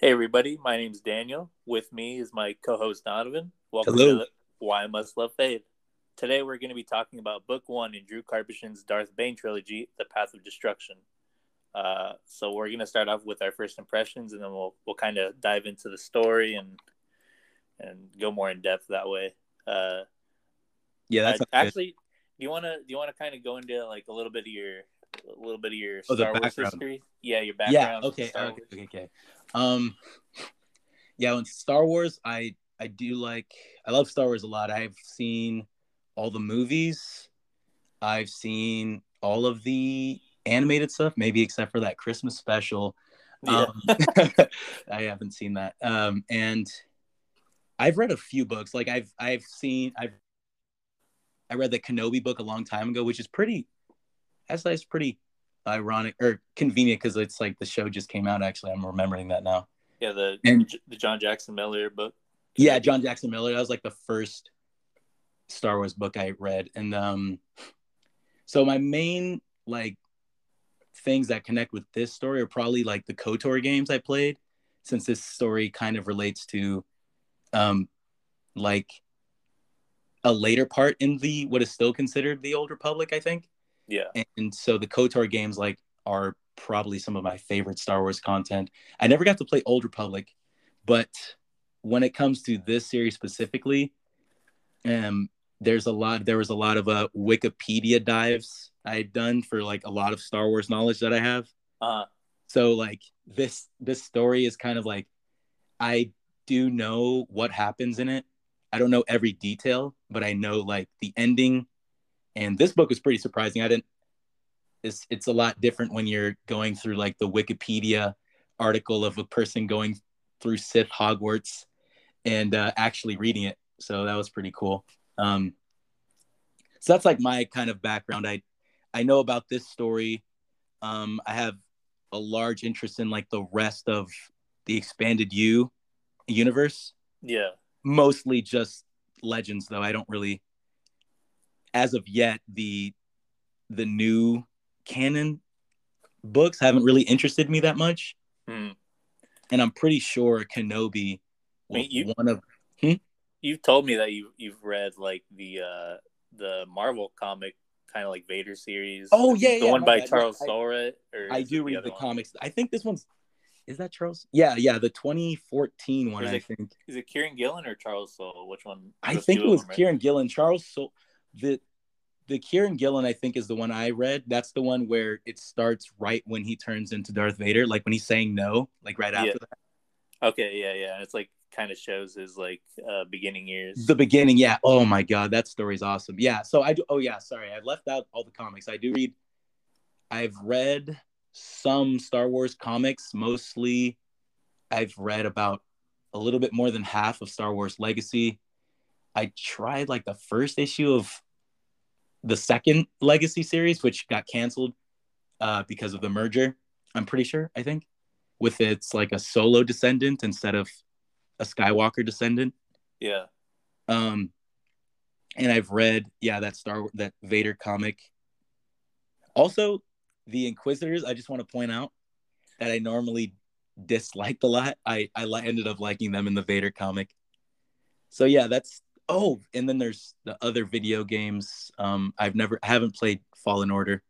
Hey everybody, my name's Daniel. With me is my co-host Donovan. Welcome Hello. to the Why Must Love Fade. Today we're going to be talking about Book One in Drew Karpyshyn's Darth Bane trilogy, The Path of Destruction. Uh, so we're going to start off with our first impressions, and then we'll we'll kind of dive into the story and and go more in depth that way. Uh, Yeah, that's uh, actually, do you want to do you want to kind of go into like a little bit of your a little bit of your Oh, Star Wars history? Yeah, your yeah. background. with Okay, okay, okay, okay. Um, yeah, in Star Wars, I I do like I love Star Wars a lot. I've seen all the movies. I've seen all of the animated stuff, maybe except for that Christmas special. Yeah. Um, I haven't seen that. Um, and I've read a few books. Like I've I've seen I've I read the Kenobi book a long time ago, which is pretty. That's that's pretty ironic or convenient because it's like the show just came out. Actually, I'm remembering that now. Yeah, the And- the John Jackson Miller book. Yeah, John Jackson Miller. That was like the first Star Wars book I read, and um, so my main like things that connect with this story are probably like the Kotor games I played, since this story kind of relates to, um, like a later part in the what is still considered the Old Republic, I think. Yeah. and so the kotor games like are probably some of my favorite star wars content. I never got to play old republic but when it comes to this series specifically um there's a lot there was a lot of uh wikipedia dives i had done for like a lot of star wars knowledge that i have. Uh, so like this this story is kind of like i do know what happens in it. I don't know every detail but i know like the ending and this book was pretty surprising i didn't it's it's a lot different when you're going through like the wikipedia article of a person going through sith hogwarts and uh, actually reading it so that was pretty cool um so that's like my kind of background i i know about this story um i have a large interest in like the rest of the expanded U universe. yeah. Mostly just legends though. I don't really as of yet the the new canon books haven't really interested me that much. Hmm. And I'm pretty sure Kenobi I mean, you- one of You've told me that you you've read like the uh the Marvel comic kind of like Vader series. Oh, yeah, the yeah, one by bad. Charles I- Soret. Or I do it read the one? comics. I think this one's is that Charles? Yeah, yeah, the 2014 one is I it- think. Is it Kieron Gillen or Charles Soule? Which one? I think it was them, right? Kieron Gillen. Charles so the the Kieron Gillen I think is the one I read. That's the one where it starts right when he turns into Darth Vader, like when he's saying no, like right after Yeah. that. Okay, yeah, yeah. It's like kind of shows his like uh beginning years. The beginning, yeah. Oh my god, that story's awesome. Yeah. So I do oh yeah, sorry. I left out all the comics. I do read I've read some Star Wars comics, mostly I've read about a little bit more than half of Star Wars Legacy. I tried like the first issue of the second Legacy series, which got canceled uh, because of the merger. I'm pretty sure, I think, with its like a solo descendant instead of a Skywalker descendant. yeah. Um, and I've read, yeah, that Star that Vader comic. Also, the Inquisitors. I just want to point out that I normally disliked a lot. I I ended up liking them in the Vader comic. So yeah, that's oh, and then there's the other video games. Um, I've never I haven't played Fallen Order,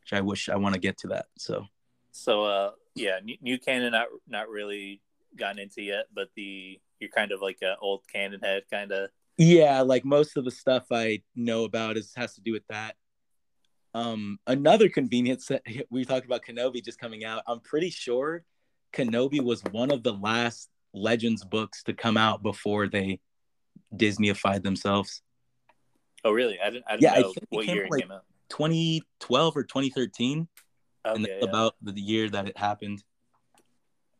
which I wish I want to get to that. So So uh yeah, new, new canon not not really gotten into yet, but the you're kind of like a old canon head kind of. Yeah, like most of the stuff I know about is has to do with that. Um, another convenience that we talked about Kenobi just coming out. I'm pretty sure Kenobi was one of the last Legends books to come out before they Disneyified themselves. Oh really? I didn't I didn't Yeah, I know what year it like- came out. 2012 or 2013, Okay, and that's yeah. about the year that it happened.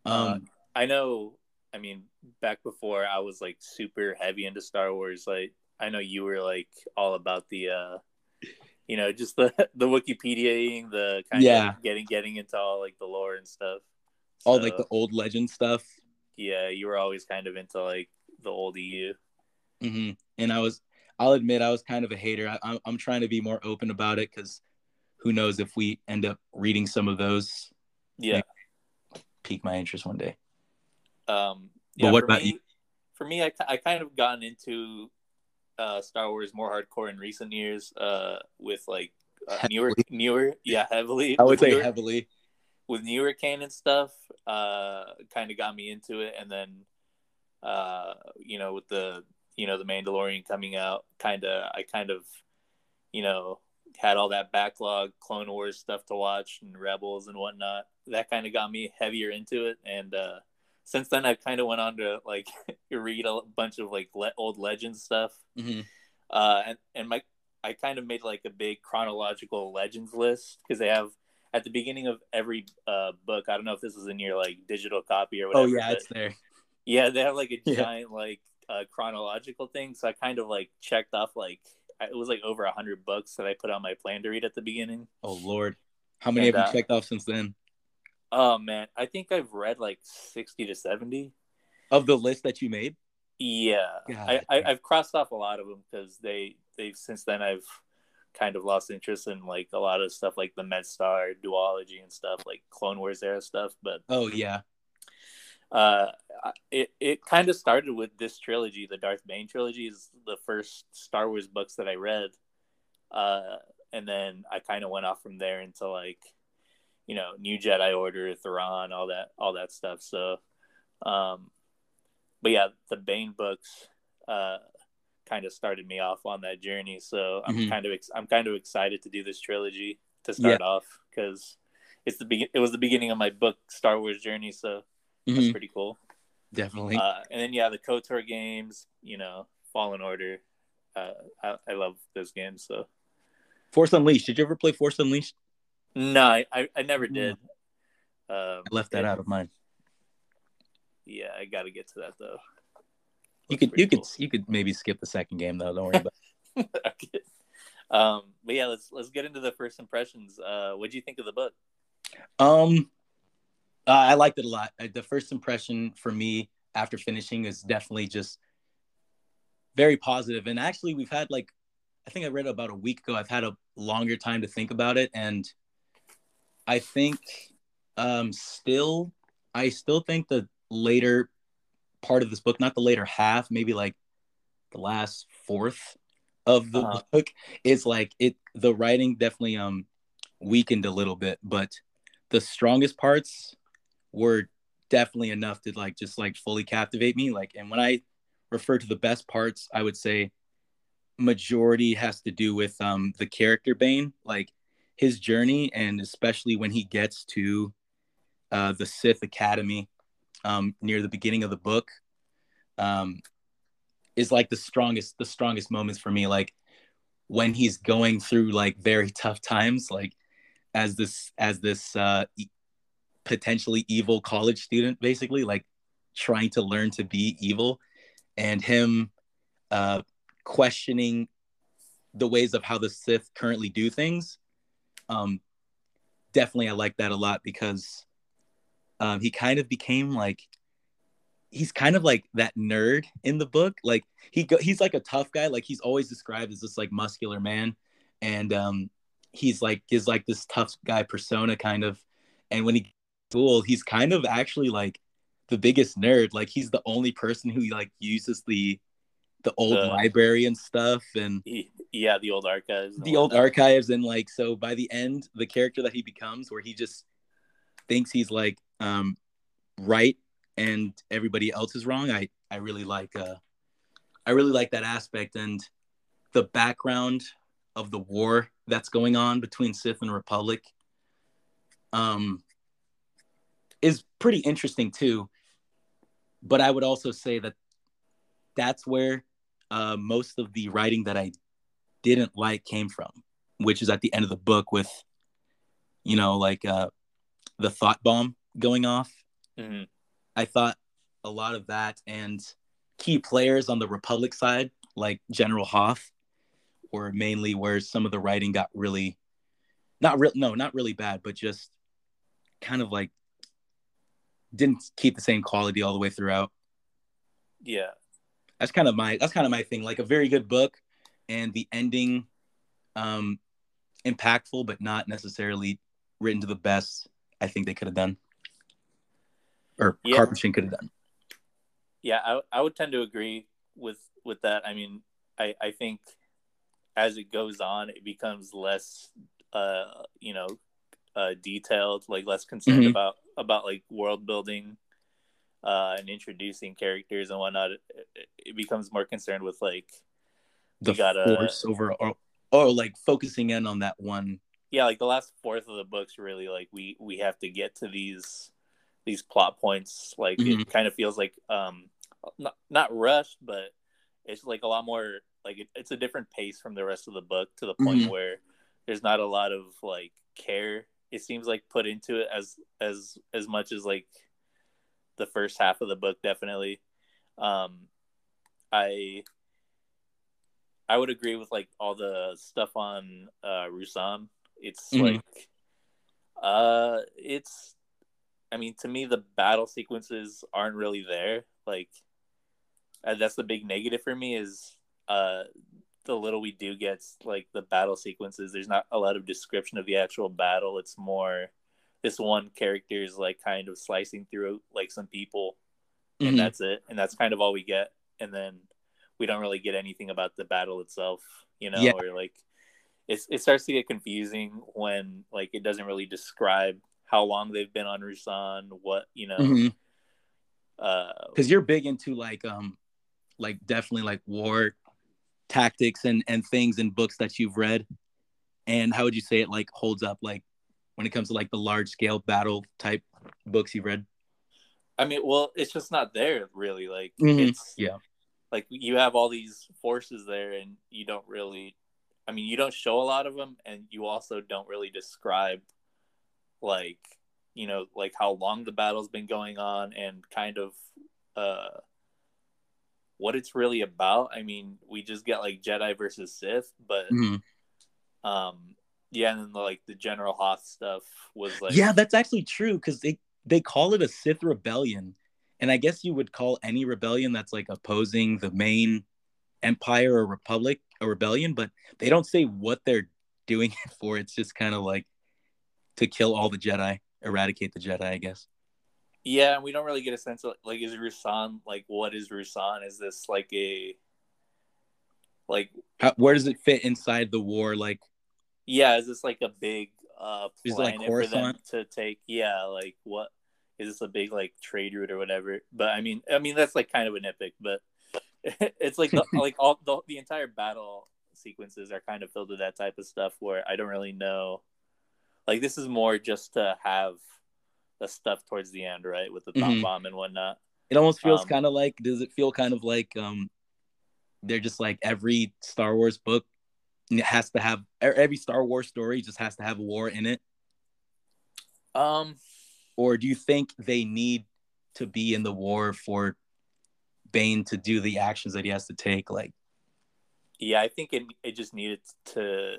Um, Uh, I know. I mean, back before I was like super heavy into Star Wars. Like, I know you were like all about the, uh you know, just the the Wikipediaing, the kind Yeah. of getting getting into all like the lore and stuff. all So, like the old legend stuff. yeah, you were always kind of into like the old EU. Hmm And I was, I'll admit, I was kind of a hater. I, I'm, I'm trying to be more open about it because who knows if we end up reading some of those, Yeah, pique my interest one day. Um, But what about me, you? For me, I, I kind of gotten into uh, Star Wars more hardcore in recent years uh, with like uh, newer, newer, yeah, heavily. I would say newer, heavily. with newer canon stuff. Uh, kind of got me into it, and then uh, you know, with the you know the Mandalorian coming out, kind of I kind of you know had all that backlog Clone Wars stuff to watch and Rebels and whatnot. That kind of got me heavier into it, and uh, since then I've kind of went on to like read a bunch of like le- old Legends stuff, hmm uh, and and my I kind of made like a big chronological Legends list because they have at the beginning of every uh, book. I don't know if this is in your like digital copy or whatever. Oh yeah, it's there. yeah, they have like a Yeah. giant like uh, chronological thing. So I kind of like checked off like it was like over a hundred books that I put on my plan to read at the beginning. Oh lord, how many And, have you uh, checked off since then? Oh man, I think I've read like sixty to seventy. Of the list that you made? Yeah, I, I, I've crossed off a lot of them because they they've since then I've kind of lost interest in like a lot of stuff like the MedStar duology and stuff like Clone Wars era stuff. But Oh yeah. Uh, it it kind of started with this trilogy. The Darth Bane trilogy is the first Star Wars books that I read, uh, and then I kind of went off from there into like, you know, New Jedi Order, Thrawn, all that, all that stuff. So, um, but yeah, the Bane books uh, kind of started me off on that journey. So I'm Mhm. kind of ex- I'm kind of excited to do this trilogy to start off because it's the be- it was the beginning of my book Star Wars journey. So that's Mhm. pretty cool. Definitely. Uh, and then yeah, the KOTOR games, you know, Fallen Order. Uh, I, I love those games. So Force Unleashed. Did you ever play Force Unleashed? no, I, I, I never Mm. did. Um, I left that yeah, out of mine. Yeah, I got to get to that though. You could you could you could maybe skip the second game though. Don't worry about. it. okay. Um, but yeah, let's let's get into the first impressions. Uh, what do you think of the book? Um, uh, I liked it a lot. The first impression for me after finishing is definitely just very positive. And actually, we've had like, I think I read about a week ago. I've had a longer time to think about it, and I think um, still, I still think the later part of this book, not the later half, maybe like the last fourth of the Uh-huh. book, is like it. The writing definitely um weakened a little bit, but the strongest parts were definitely enough to like just like fully captivate me like and when i refer to the best parts i would say majority has to do with um the character bane like his journey and especially when he gets to uh the sith academy um near the beginning of the book um is like the strongest the strongest moments for me like when he's going through like very tough times like as this as this uh potentially evil college student basically like trying to learn to be evil. And him uh questioning the ways of how the sith currently do things. Um definitely i like that a lot because um he kind of became like he's kind of like that nerd in the book. Like he go, he's like a tough guy. Like he's always described as this like muscular man. And um he's like is like this tough guy persona kind of. And when he school he's kind of actually like the biggest nerd like he's the only person who like uses the the old The- library and stuff and Yeah, the old archives. the old whatnot. archives and like so by the end the character that he becomes where he just thinks he's like um right and everybody else is wrong i i really like uh i really like that aspect and the background of the war that's going on between sith and republic um is pretty interesting too but i would also say that that's where uh most of the writing that i didn't like came from, which is at the end of the book with, you know, like uh, the thought bomb going off. Mhm. I thought a lot of that and key players on the Republic side, like General Hoth, were mainly where some of the writing got really, not real, no, not really bad, but just kind of like didn't keep the same quality all the way throughout. Yeah, that's kind of my that's kind of my thing like a very good book and the ending um impactful but not necessarily written to the best i think they could have done or Yeah. Carpenter could have done Yeah, I I would tend to agree with with that. I mean, I I think as it goes on, it becomes less, uh, you know, uh, detailed, like less concerned Mhm. about about like world building, uh, and introducing characters and whatnot. It, it, becomes more concerned with like, The gotta- force over, or, or like focusing in on that one. yeah, like the last fourth of the books, really like we we have to get to these these plot points. Like Mhm. it kind of feels like um, not not rushed, but it's like a lot more like it, it's a different pace from the rest of the book to the point Mhm. where there's not a lot of like care it seems like put into it as as as much as like the first half of the book definitely. Um i i would agree with like all the stuff on uh Ruusan it's Mhm. like uh it's i mean to me the battle sequences aren't really there. Like uh, that's the big negative for me is uh the little we do get like the battle sequences there's not a lot of description of the actual battle it's more this one character is like kind of slicing through like some people and Mhm. that's it and that's kind of all we get and then we don't really get anything about the battle itself you know Yeah. or like it's, it starts to get confusing when like it doesn't really describe how long they've been on Ruusan, what you know Mhm. uh because you're big into like um like definitely like war tactics and and things and books that you've read and how would you say it like holds up like when it comes to like the large scale battle type books you've read I mean, well, it's just not there really. Like Mhm. it's Yeah. like you have all these forces there, and you don't really. I mean, you don't show a lot of them, and you also don't really describe, like you know, like how long the battle's been going on, and kind of uh what it's really about. I mean, we just get like Jedi versus Sith, but Mhm. um, yeah, and then like the General Hoth stuff was like yeah that's actually true because they they call it a sith rebellion and i guess you would call any rebellion that's like opposing the main empire or republic a rebellion but they don't say what they're doing it for it's just kind of like to kill all the jedi eradicate the jedi i guess Yeah, and we don't really get a sense of like is Ruusan like what is Ruusan? Is this like a like How, where does it fit inside the war like yeah, is this like a big uh Is like planet for them to take? Yeah, like what is this a big like trade route or whatever? But I mean I mean that's like kind of an epic, but it's like the, like all the, the entire battle sequences are kind of filled with that type of stuff where I don't really know like this is more just to have the stuff towards the end, right? With the thought Mhm. bomb and whatnot. it almost feels Um, kind of like does it feel kind of like um they're just like every star wars book has to have every star wars story just has to have a war in it Um, or do you think they need to be in the war for Bane to do the actions that he has to take? Like, yeah, I think it it just needed to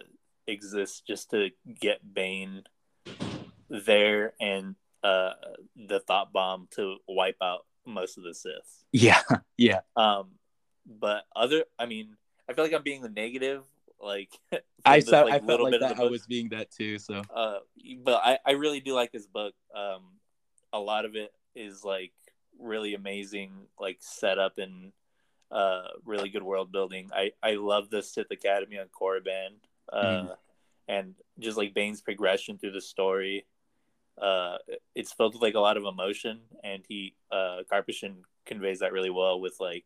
exist just to get Bane there and uh the thought bomb to wipe out most of the Sith. yeah, yeah, Um, but other, I mean, I feel like I'm being the negative, like I this, felt, like, I felt little like bit that. I was being that too. So, uh but I, I really do like this book um a lot of it is like really amazing like setup and uh really good world building i i love the sith academy on korriban uh Mhm. and just like bane's progression through the story uh it's filled with like a lot of emotion and he uh Karpyshyn conveys that really well with like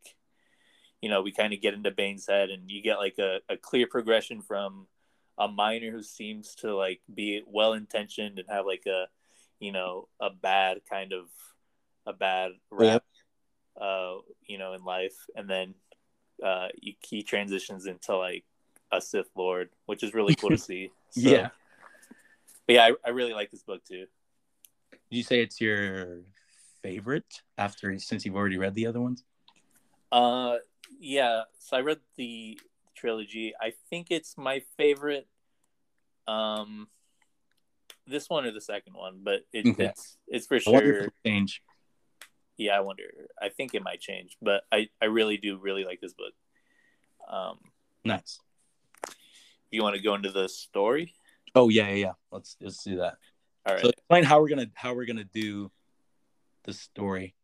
you know we kind of get into bane's head and you get like a, a clear progression from a miner who seems to like be well intentioned and have like a you know a bad kind of a bad rap uh you know in life. And then uh he, transitions into like a sith lord which is really cool to see. So- yeah. but yeah I, I really like this book too you say it's your favorite after since you've already read the other ones? uh yeah so i read the trilogy i think it's my favorite um this one or the second one but it, Okay. it's it's for I wonder if sure change. yeah i wonder i think it might change but i i really do really like this book um Nice. you want to go into the story Oh yeah, yeah, yeah. Let's let's do that. All right So explain how we're gonna how we're gonna do the story.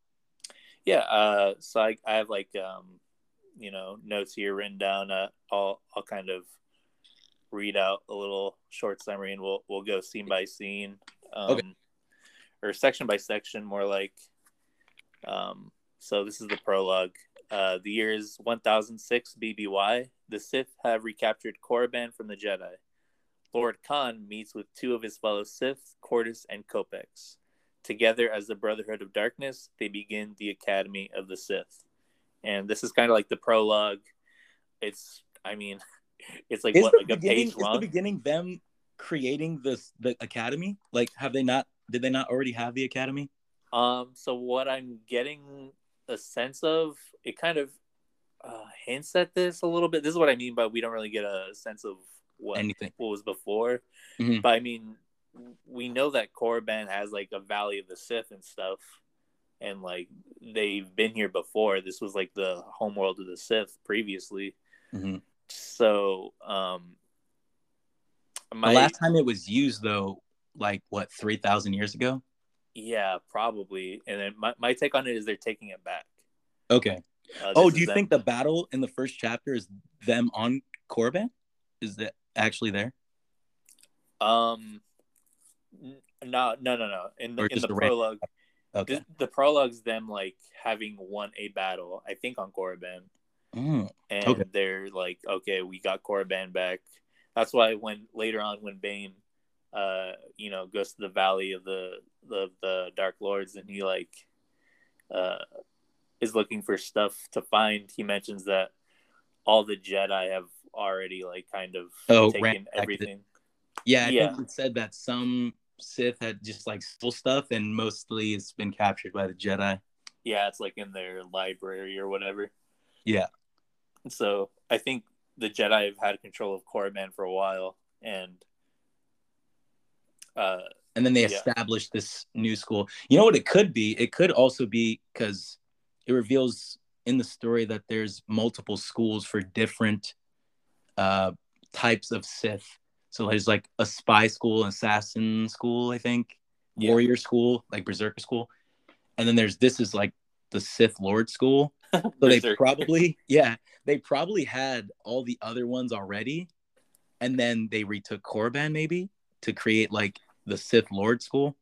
Yeah, uh, so I, I have like um, you know notes here written down. Uh, I'll I'll kind of read out a little short summary, and we'll we'll go scene by scene, um, Okay. or section by section, more like. Um, so this is the prologue. Uh, the year is 1006 BBY. The Sith have recaptured Korriban from the Jedi. Lord Kaan meets with two of his fellow Sith, Qordis and Kopecz. Together as the Brotherhood of Darkness, they begin the Academy of the Sith. And this is kind of like the prologue. It's, I mean, it's like Is what, like a page Is the beginning them creating this the academy? Like, have they not? Did they not already have the academy? Um, so what I'm getting a sense of, it kind of uh, hints at this a little bit. This is what I mean by we don't really get a sense of what Anything? what was before. Mhm. But I mean, we know that Korriban has like a Valley of the Sith and stuff, and like they've been here before. This was like the homeworld of the Sith previously. Mhm. So, um, my the last time it was used, though, like what three thousand years ago? yeah, probably. And then my, my take on it is they're taking it back. Okay. Uh, Oh, do you them- think the battle in the first chapter is them on Korriban? Is that actually there? Um, no, no, no, no. In the Or in the random- prologue, Okay. the, the prologue's them like having won a battle. I think on Korriban, Mm, and Okay. they're like, okay, we got Korriban back. That's why when later on when Bane, uh, you know, goes to the Valley of the the the Dark Lords and he like, uh, is looking for stuff to find. He mentions that all the Jedi have already like kind of Oh, taken everything. Yeah, I Yeah. think it said that some Sith had just like stole stuff, and mostly it's been captured by the Jedi. Yeah, it's like in their library or whatever. Yeah. So I think the Jedi have had control of Korriban for a while, and uh, and then they Yeah. established this new school. You know what it could be? It could also be because it reveals in the story that there's multiple schools for different uh, types of Sith. So there's like a spy school, assassin school, I think, Yeah. warrior school, like berserker school, and then there's this is like the Sith Lord school. So they probably, yeah, they probably had all the other ones already, and then they retook Korriban maybe to create like the Sith Lord school.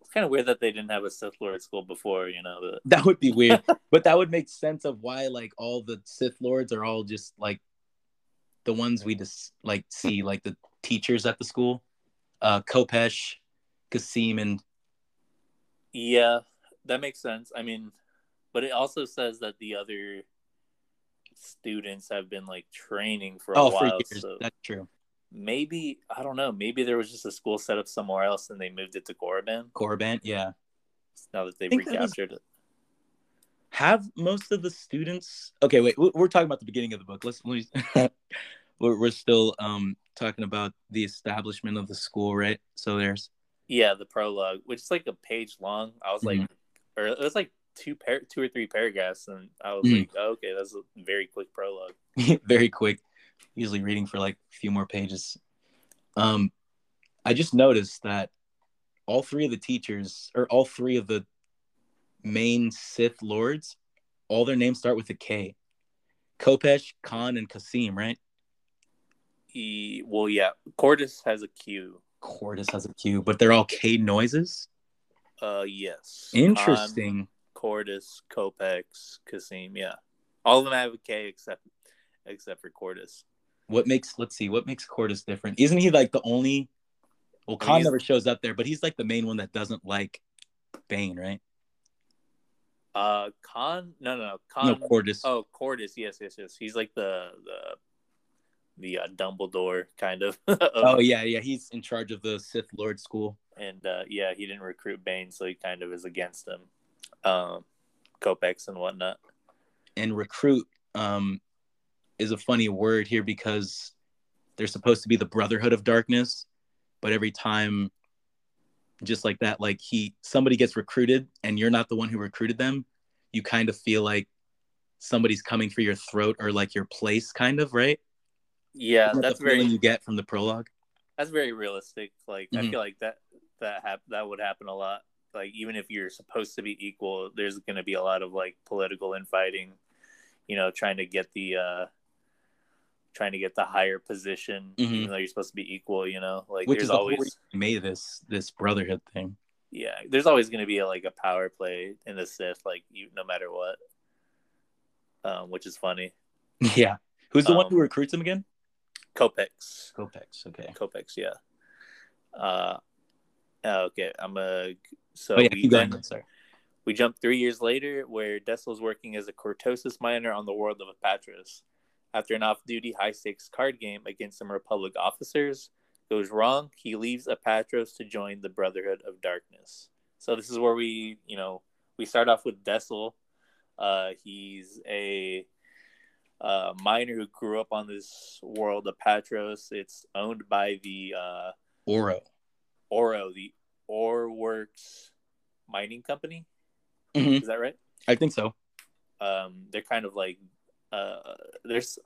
it's kind of weird that they didn't have a Sith Lord school before. You know, the, That would be weird, but that would make sense of why like all the Sith Lords are all just like the ones we just like see like the teachers at the school, uh, Kopecz, Kas'im, and yeah, that makes sense. I mean, but it also says that the other students have been like training for a oh, for while. years. So That's true. maybe I don't know. Maybe there was just a school set up somewhere else, and they moved it to Korriban. Korriban, yeah. Now that they've think that was- recaptured it. Have most of the students okay wait we- we're talking about the beginning of the book let's let me we're, we're still um talking about the establishment of the school right so there's Yeah, the prologue, which is like a page long. I was like, Mm-hmm. or it was like two par- two or three paragraphs, and I was Mm. like, oh, okay, that's a very quick prologue. very quick usually reading for like a few more pages um i just noticed that all three of the teachers or all three of the main sith lords all their names start with a k Kopecz Kaan and Kas'im right E, well, yeah, Qordis has a Q. Qordis has a q but they're all k noises Uh, yes. interesting Kaan, Qordis, Kopecz, Kas'im. Yeah, all of them have a K except except for Qordis. what makes let's see what makes Qordis different isn't he like the only well Kaan he's- never shows up there but he's like the main one that doesn't like Bane right Uh, Kaan. No, no, no. Kaan. no Qordis Oh, Qordis. Yes, yes, yes. He's like the the the uh, Dumbledore kind of. oh yeah yeah he's in charge of the Sith Lord school and uh, yeah, he didn't recruit Bane, so he kind of is against him. Um, Kopecz and whatnot. and recruit um is a funny word here because they're supposed to be the Brotherhood of Darkness but every time just like that like he somebody gets recruited and you're not the one who recruited them you kind of feel like somebody's coming for your throat or like your place kind of right Yeah, Isn't that that's feeling very you get from the prologue. that's very realistic. Like I Mhm. feel like that that hap- that would happen a lot like even if you're supposed to be equal, there's going to be a lot of like political infighting. You know, trying to get the uh trying to get the higher position, Mhm. even though you're supposed to be equal. You know, like Which there's the always made this this brotherhood thing. yeah, there's always going to be a, like a power play in the Sith, like you no matter what. Um, which is funny. Yeah. Who's the one Um, who recruits him again? Kopecz. Kopecz. Okay. Kopecz, yeah. Uh, uh, okay, I'm a. So oh yeah, we keep going. then Sorry. we jump three years later, where Dessel's working as a Cortosis miner on the world of Apatros. After an off-duty high-stakes card game against some Republic officers goes wrong, he leaves Apatros to join the Brotherhood of Darkness. So this is where we, you know, we start off with Dessel. Uh, he's a uh, miner who grew up on this world of Patros. It's owned by the uh, Oro. Oro, the Ore Works mining company. Mhm. Is that right? I think so. Um, they're kind of like uh, there's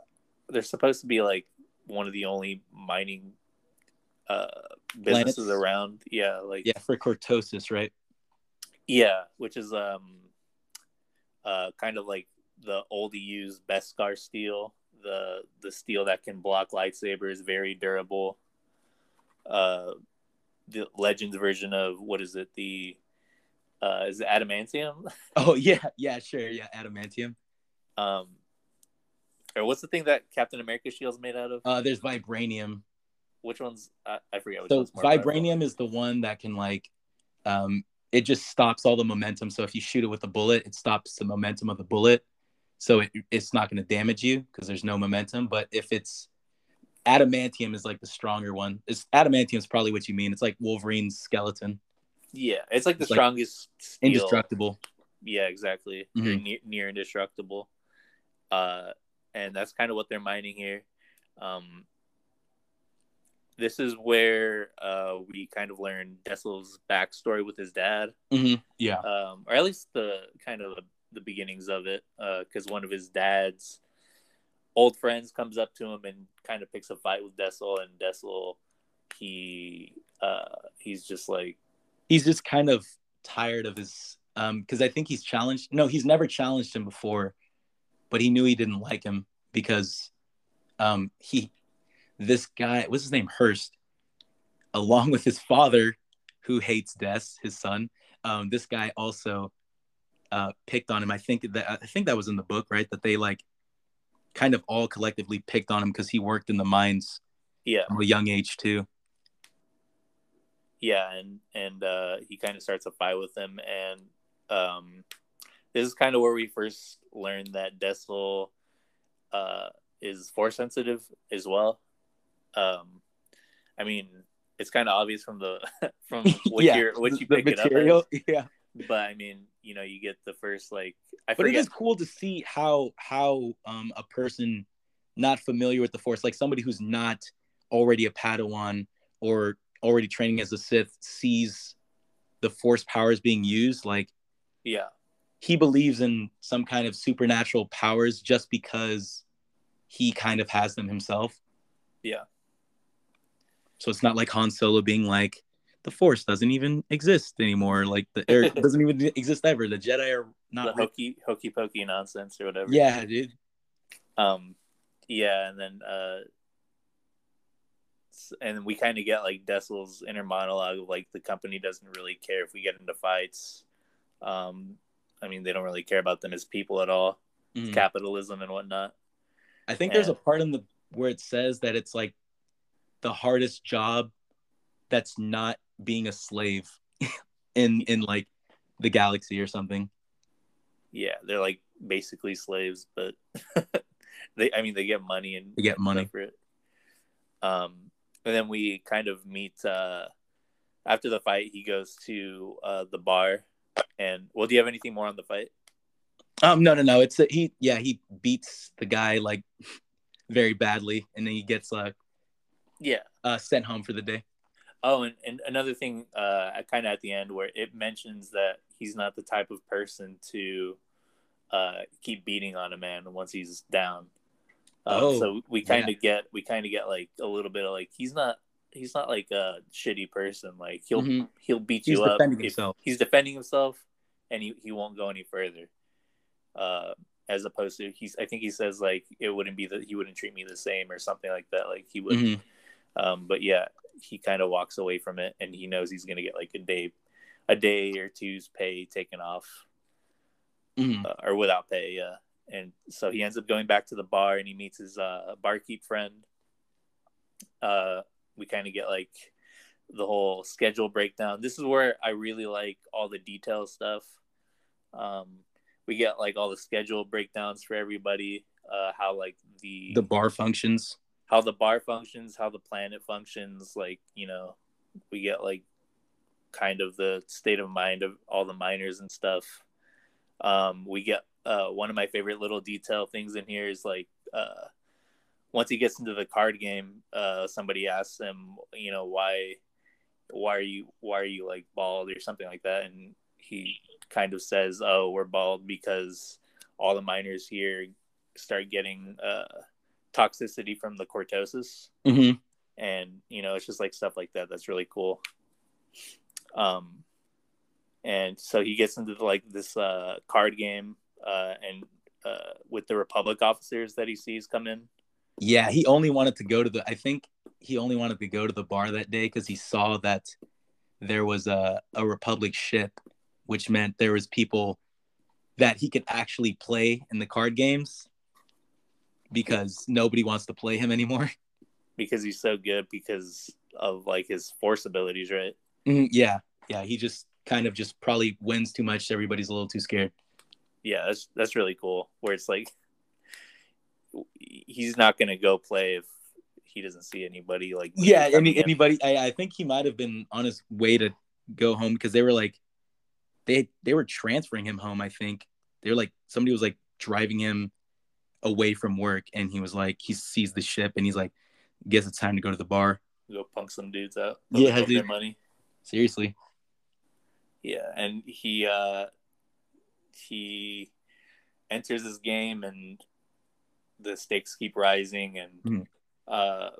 they're supposed to be like one of the only mining uh, businesses Planets? around. Yeah, like Yeah, for cortosis, right? Yeah, which is um uh kind of like the old used Beskar steel, the the steel that can block lightsabers, very durable. Uh the Legends version of what is it? The uh is it adamantium? Oh yeah, yeah, sure, yeah, adamantium. um or what's the thing that Captain America shield's made out of? Uh, there's vibranium. Which one's I, I forget which So one's more powerful. vibranium is the one that can like, um, it just stops all the momentum. So if you shoot it with a bullet, it stops the momentum of the bullet. So it, it's not going to damage you because there's no momentum. But if it's adamantium is like the stronger one. It's adamantium is probably what you mean. It's like Wolverine's skeleton, Yeah, it's like the It's like strongest steel. indestructible. Yeah, exactly. Mhm. Near, near indestructible. Uh, and that's kind of what they're mining here. Um, this is where uh, we kind of learn Dessel's backstory with his dad, Mhm, Yeah. um, or at least the kind of the, the beginnings of it, because one of his dad's old friends comes up to him and kind of picks a fight with Dessel, and Dessel, he uh, he's just like, he's just kind of tired of his um because I think he's challenged no he's never challenged him before but he knew he didn't like him because um he this guy what's his name? Hurst along with his father who hates Des his son um this guy also uh picked on him. I think that I think that was in the book right? That they like kind of all collectively picked on him because he worked in the mines yeah, from a young age too. Yeah and and uh he kind of starts a fight with him and um this is kind of where we first learned that Dessel uh is force sensitive as well. Um i mean it's kind of obvious from the from what yeah you're what you pick it up as, yeah. But i mean you know you get the first like i but it forget is cool to see how how um a person not familiar with the force like somebody who's not already a padawan or already training as a sith sees the force powers being used like yeah he believes in some kind of supernatural powers just because he kind of has them himself. Yeah. So it's not like han solo being like the force doesn't even exist anymore. Like the it doesn't even exist ever. The jedi are not real. hokey hokey pokey nonsense or whatever. Yeah dude. Um yeah and then uh and we kind of get like Dessel's inner monologue of like the company doesn't really care if we get into fights. Um i mean they don't really care about them as people at all Mhm. capitalism and whatnot I think there's a part in the where it says that it's like the hardest job that's not being a slave in in like the galaxy or something. yeah they're like basically slaves but they i mean they get money and They get money. for it um and then we kind of meet uh after the fight he goes to uh the bar and well do you have anything more on the fight Um, no, no, no. It's a, he. Yeah, he beats the guy like very badly, and then he gets uh, yeah uh sent home for the day. Oh, and, and another thing, uh, kind of at the end where it mentions that he's not the type of person to uh, keep beating on a man once he's down. Um, Oh, so we kind of get we kind of get like a little bit of like he's not he's not like a shitty person. Like he'll Mhm. he'll beat He's you up. defending himself. He's defending himself, and he, he won't go any further. Uh, as opposed to he's, I think he says like it wouldn't be that he wouldn't treat me the same or something like that. Like he would. Mhm. Um, but yeah, he kind of walks away from it, and he knows he's gonna get like a day, a day or two's pay taken off Mhm. uh, or without pay. Yeah, and so he ends up going back to the bar, and he meets his uh, barkeep friend. Uh, we kind of get like the whole schedule breakdown. This is where I really like all the detail stuff. Um, we get like all the schedule breakdowns for everybody. Uh, how like the The bar functions. how the bar functions, how the planet functions. Like, you know, we get like kind of the state of mind of all the miners and stuff. Um, we get uh, one of my favorite little detail things in here is like uh, once he gets into the card game, uh, somebody asks him, you know, why, why are you, why are you like bald or something like that, and he kind of says, "Oh, we're bald because all the miners here start getting uh, toxicity from the cortosis." hmm and you know it's just like stuff like that that's really cool. Um and so he gets into like this uh card game uh and uh with the republic officers that he sees come in Yeah, he only wanted to go to the. I think he only wanted to go to the bar that day because he saw that there was a a Republic ship, which meant there was people that he could actually play in the card games because nobody wants to play him anymore. because he's so good because of like his force abilities right Mhm, yeah, yeah, he just kind of just probably wins too much. Everybody's a little too scared. yeah that's that's really cool where it's like he's not gonna go play if he doesn't see anybody like Yeah, any, anybody. I, I think he might have been on his way to go home because they were like, they they were transferring him home. I think they were like somebody was like driving him away from work, and he was like, he sees the ship, and he's like, guess it's time to go to the bar. go punk some dudes out Yeah, They'll their money Seriously. Yeah, and he uh he enters this game and the stakes keep rising and Mhm. uh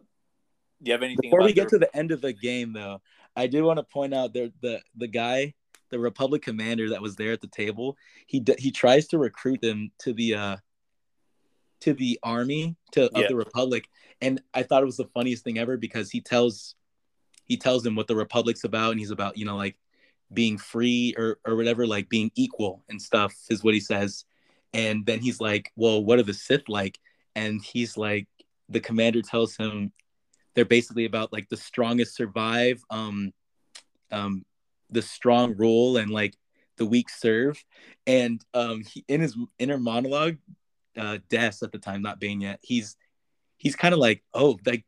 do you have anything Before we get the- to the end of the game, though, I did want to point out there the the guy, the Republic commander that was there at the table. He d- he tries to recruit them to the uh to the army to Yeah. the Republic, and I thought it was the funniest thing ever because he tells he tells them what the Republic's about, and he's about you know like being free or or whatever, like being equal and stuff is what he says, and then he's like, well, what are the Sith like? And he's like, the commander tells him they're basically about like the strongest survive um um the strong rule and like the weak serve and um he, in his inner monologue uh des at the time not bane yet he's he's kind of like oh like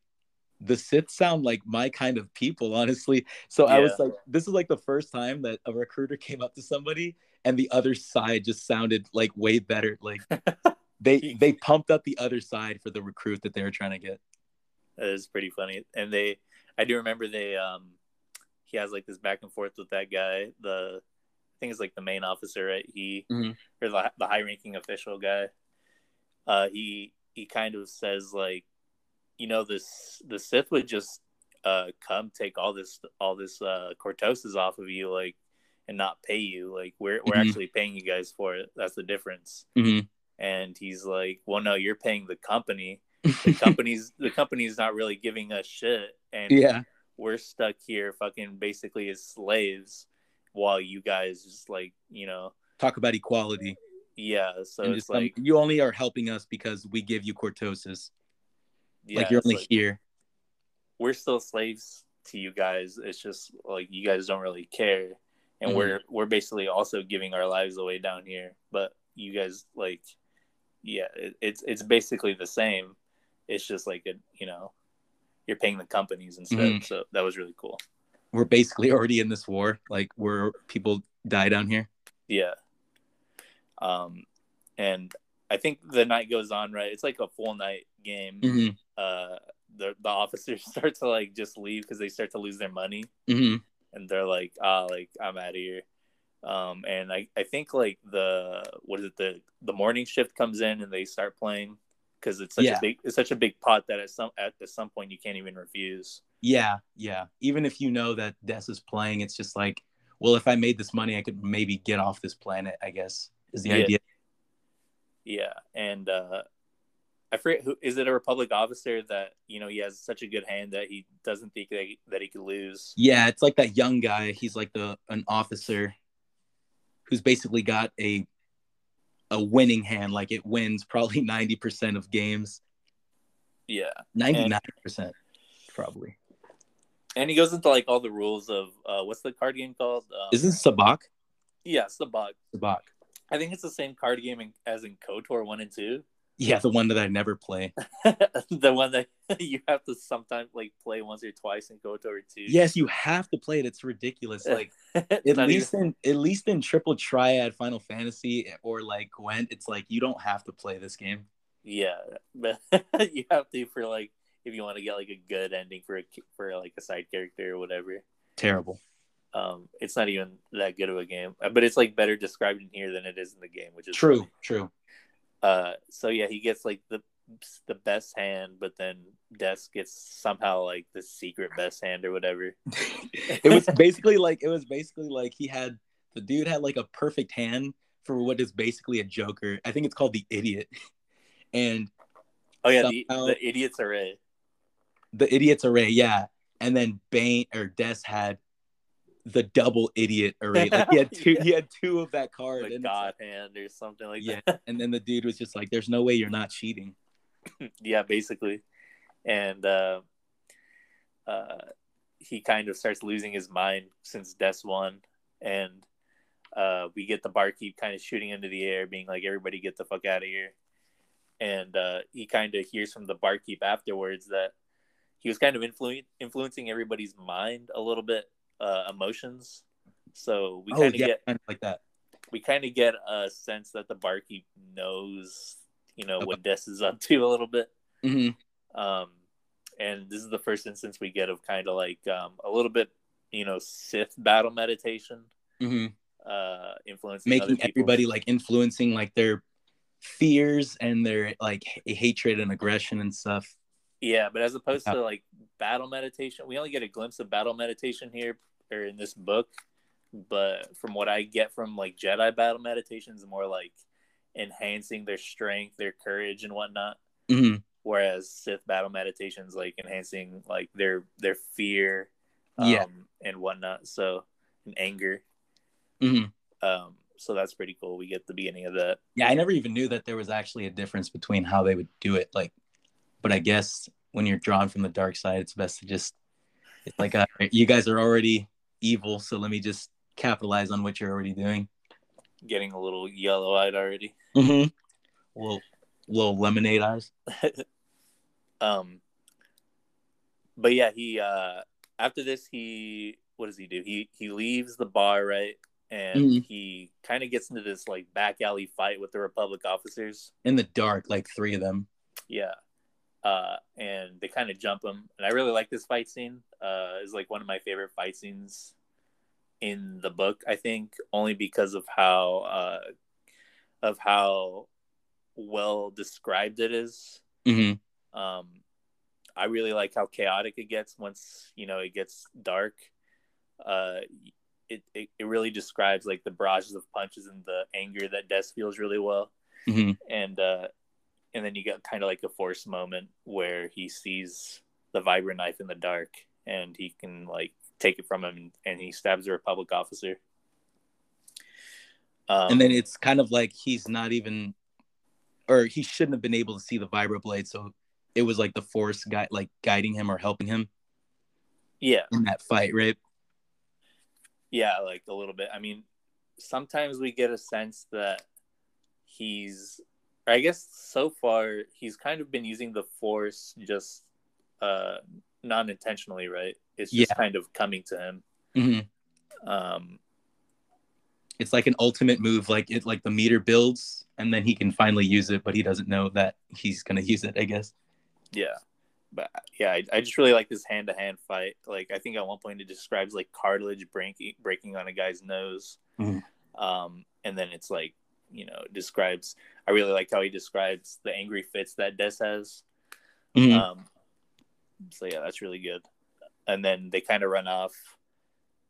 the Sith sound like my kind of people, honestly. So I was like, this is like the first time that a recruiter came up to somebody and the other side just sounded like way better. Like they they pumped up the other side for the recruit that they were trying to get. That is pretty funny. And they, I do remember they, um, he has like this back and forth with that guy. The, I think it's like the main officer, right? He Mhm. or the the high ranking official guy. Uh, he he kind of says like, you know, this the Sith would just uh come take all this all this uh cortosis off of you like and not pay you like we're we're Mhm. actually paying you guys for it that's the difference Mhm. and he's like well no you're paying the company the company's the company's not really giving us shit and yeah. we're stuck here fucking basically as slaves while you guys just like you know Talk about equality. yeah so and it's um, you only are helping us because we give you cortosis. yeah, like you're only like, here. we're still slaves to you guys it's just like you guys don't really care and Mhm. we're we're basically also giving our lives away down here but you guys like yeah it, it's it's basically the same it's just like a you know you're paying the companies instead Mhm. so that was really cool We're basically already in this war. Like where people die down here. Yeah. Um, and I think the night goes on right. It's like a full night game. hmm Uh, the the officers start to like just leave because they start to lose their money, hmm and they're like, ah, like I'm out of here. Um, and I I think like the what is it the the morning shift comes in and they start playing. because it's such Yeah. a big it's such a big pot that at some at at some point you can't even refuse. Yeah, yeah. Even if you know that Des is playing, it's just like, well, if I made this money, I could maybe get off this planet. I guess is the Yeah. idea. Yeah, and uh, I forget who is it a Republic officer that you know he has such a good hand that he doesn't think that he, that he could lose. Yeah, it's like that young guy. He's like the an officer who's basically got a a winning hand. Like it wins probably ninety percent of games. Yeah, Ninety nine percent, probably. and he goes into like all the rules of uh, what's the card game called? Um, Is this Sabacc? yeah, Sabacc. Sabacc. I think it's the same card game in, as in KOTOR one and two. Yeah, the one that I never play. the one that you have to sometimes like play once or twice and in KOTOR two. Yes, you have to play it. It's ridiculous. Like at least in at least in triple triad Final Fantasy or like Gwent, it's like you don't have to play this game. Yeah, but you have to for like if you want to get like a good ending for a for like a side character or whatever. Terrible. Um, it's not even that good of a game, Uh, but it's like better described in here than it is in the game, which is True, funny. true. Uh, so yeah, he gets like the the best hand, but then Des gets somehow like the secret best hand or whatever. it was basically like it was basically like he had the dude had like a perfect hand for what is basically a joker. I think it's called the idiot. And Oh yeah, the, Somehow- the idiot's array. the idiot's array, yeah. And then Bane or Des had the double idiot array. Like he had two Yeah. he had two of that card. The and god hand or something like yeah. that. And then the dude was just like, There's no way you're not cheating. yeah, basically. And uh, uh, he kind of starts losing his mind since Des won. And uh, we get the barkeep kind of shooting into the air, being like, everybody get the fuck out of here. And uh, he kind of hears from the barkeep afterwards that he was kind of influ- influencing everybody's mind a little bit, uh, emotions. So we oh, kind of yeah, get kind of like that. we kind of get a sense that the barkeep knows, you know, what Des is up to a little bit. hmm Um, and this is the first instance we get of kind of like um, a little bit, you know, Sith battle meditation, hmm uh, influencing Making everybody like influencing like their fears and their like h- hatred and aggression and stuff. Yeah, but as opposed Yeah. to like battle meditation, we only get a glimpse of battle meditation here or in this book. But from what I get from like Jedi battle meditations, more like enhancing their strength, their courage, and whatnot. hmm whereas Sith battle meditations like enhancing like their their fear, um, Yeah. and whatnot. So and anger. hmm Um, so that's pretty cool. We get the beginning of that. Yeah, I never even knew that there was actually a difference between how they would do it. Like, but I guess when you're drawn from the dark side, it's best to just it's like uh, you guys are already evil, so let me just capitalize on what you're already doing. Getting a little yellow eyed already. Mm-hmm. Little little lemonade eyes. Um, but yeah, he uh after this he what does he do? He he leaves the bar right, and Mhm. he kind of gets into this like back alley fight with the Republic officers. In the dark, like three of them. Yeah. Uh, and they kind of jump him, and I really like this fight scene. Uh, is like one of my favorite fight scenes in the book. I think only because of how uh, of how well described it is. Mm-hmm. Um, I really like how chaotic it gets once you know it gets dark. Uh, it, it it really describes like the barrages of punches and the anger that Des feels really well Mm-hmm. and uh and then you get kind of like a force moment where he sees the vibrant knife in the dark and he can like take it from him and he stabs a republic officer. Um, and then it's kind of like he's not even, or he shouldn't have been able to see the vibroblade so it was like the force guy like guiding him or helping him yeah. in that fight, right? yeah like a little bit. I mean sometimes we get a sense that he's i guess so far he's kind of been using the force just uh non-intentionally right it's just Yeah. kind of coming to him Mm-hmm. um it's like an ultimate move like it like the meter builds and then he can finally use it but he doesn't know that he's gonna use it i guess Yeah, but yeah, I, I just really like this hand to hand fight. Like I think at one point it describes like cartilage breaking breaking on a guy's nose, Mhm. um, and then it's like you know describes. I really like how he describes the angry fits that Des has. Mhm. Um, so yeah, that's really good. And then they kind of run off.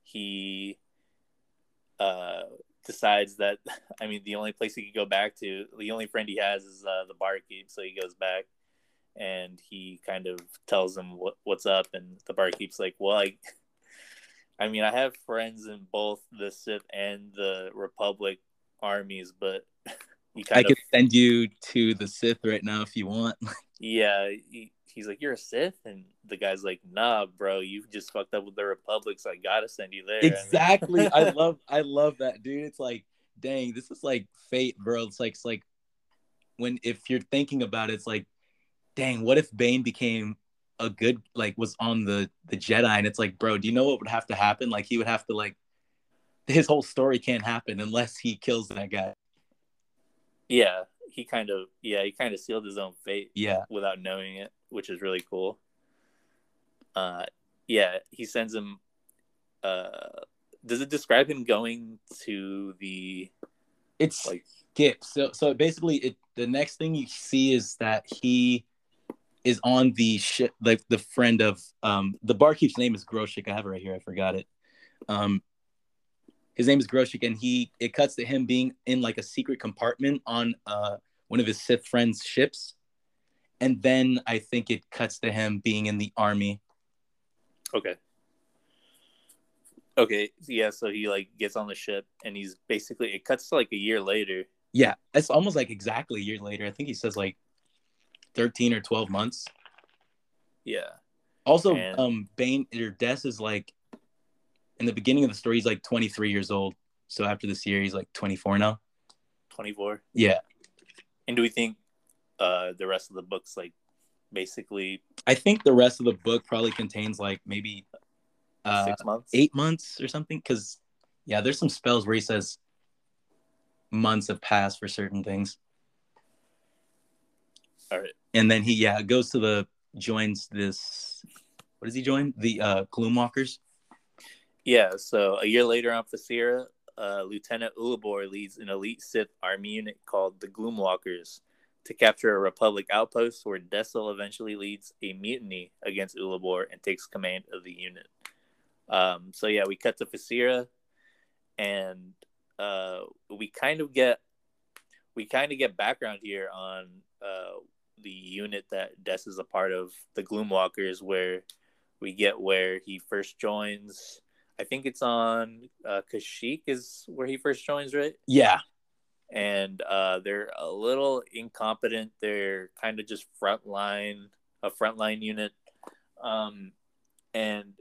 He uh, decides that I mean the only place he could go back to, the only friend he has is uh, the barkeep. So he goes back and he kind of tells him what, what's up, and the barkeep's like, "Well, I, I mean, I have friends in both the Sith and the Republic armies, but I of could send you to the Sith right now if you want. yeah." He, he's like, "You're a Sith," and the guy's like, "Nah, bro, you just fucked up with the Republic, so I gotta send you there." I mean- exactly. I love I love that, dude. It's like, dang, this is like fate, bro. It's like it's like when if you're thinking about it, it's like, dang, what if Bane became a good like was on the the Jedi and it's like, bro, do you know what would have to happen? Like he would have to like his whole story can't happen unless he kills that guy. yeah, he kind of yeah he kind of sealed his own fate Yeah. without knowing it, which is really cool. Uh, yeah, he sends him. Uh, does it describe him going to the It's like? skip. So so basically it the next thing you see is that he is on the ship like the friend of um the barkeep's name is Groshik. I have it right here, I forgot it. Um his name is Groshik and he it cuts to him being in like a secret compartment on uh one of his Sith friends' ships. And then I think it cuts to him being in the army. Okay. Okay, yeah. So he like gets on the ship, and he's basically it cuts to like a year later. Yeah, it's almost like exactly a year later. I think he says like 13 or 12 months. Yeah, Also, And- um, Bane or Des is like in the beginning of the story, he's like 23 years old. So after this year, he's like 24 now. twenty four. Yeah, And do we think uh the rest of the books like basically I think the rest of the book probably contains like maybe uh, six months? eight months or something. Because yeah, there's some spells where he says months have passed for certain things, All right. and then he yeah goes to the joins this. What does he join? The uh, Gloomwalkers. Yeah, so a year later on Phaseera, uh, Lieutenant Ulabor leads an elite Sith army unit called the Gloomwalkers to capture a Republic outpost where Dessel eventually leads a mutiny against Ulabor and takes command of the unit. Um, so yeah, we cut to Phaseera, and uh, we kind of get we kind of get background here on uh, the unit that Des is a part of, the Gloomwalkers, where we get where he first joins. I think it's on uh, Kashyyyk is where he first joins, right? Yeah, And uh, they're a little incompetent. They're kind of just frontline, a frontline unit. Um, and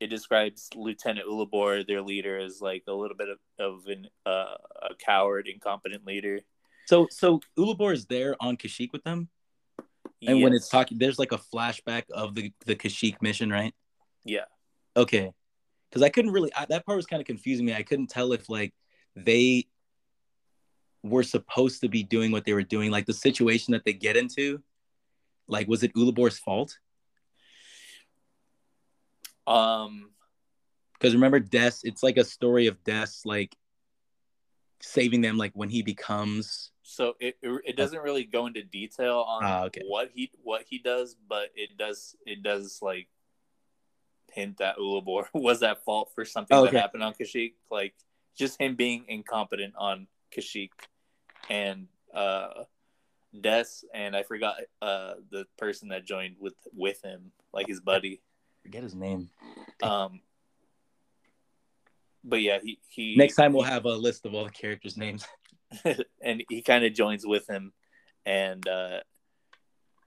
it describes Lieutenant Ulabor, their leader, as like a little bit of, of an, uh, a coward, incompetent leader. So so Ulabor is there on Kashyyyk with them, and when it's talking, there's like a flashback of the the Kashyyyk mission, right? yeah, Okay, because I couldn't really I, that part was kind of confusing me. I couldn't tell if like they were supposed to be doing what they were doing, like the situation that they get into. Like, was it Ulabor's fault? um, Because remember, Des, it's like a story of Des like saving them, like when he becomes. So it it doesn't really go into detail on Ah, okay. what he what he does, but it does it does like hint that Ulabor was at fault for something Okay. that happened on Kashyyyk, like just him being incompetent on Kashyyyk, and uh, Des and I forgot uh the person that joined with with him, like his buddy. Forget his name. Um, but yeah, he he Next time we'll have a list of all the characters' names. and he kind of joins with him, and uh,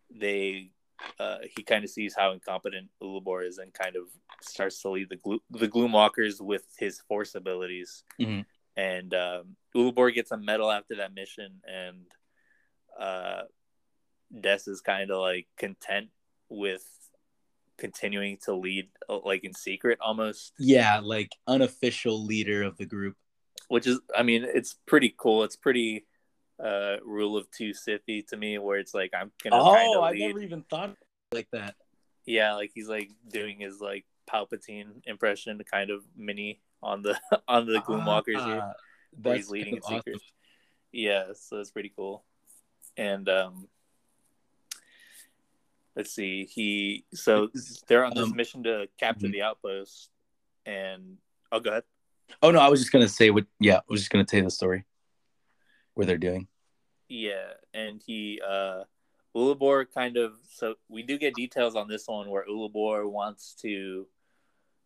they uh, he kind of sees how incompetent Ulabor is, and kind of starts to lead the Glo- the Gloomwalkers with his force abilities. Mhm. And um, Ulabor gets a medal after that mission, and uh, Des is kind of like content with continuing to lead, uh, like in secret almost. Yeah, like unofficial leader of the group. which is i mean it's pretty cool it's pretty uh rule of two sithy to me where it's like i'm gonna Oh, I never even thought like that. yeah like he's like doing his like palpatine impression kind of mini on the on the gloomwalkers here Ah, where he's leading in of secret. Yeah, so that's pretty cool. And um let's see, he so they're on this Um, mission to capture mhm. the outpost and oh go ahead. Oh no, I was just gonna say what. Yeah, I was just gonna tell you the story. Where they're doing. Yeah, and he uh Ulabor kind of so we do get details on this one where Ulabor wants to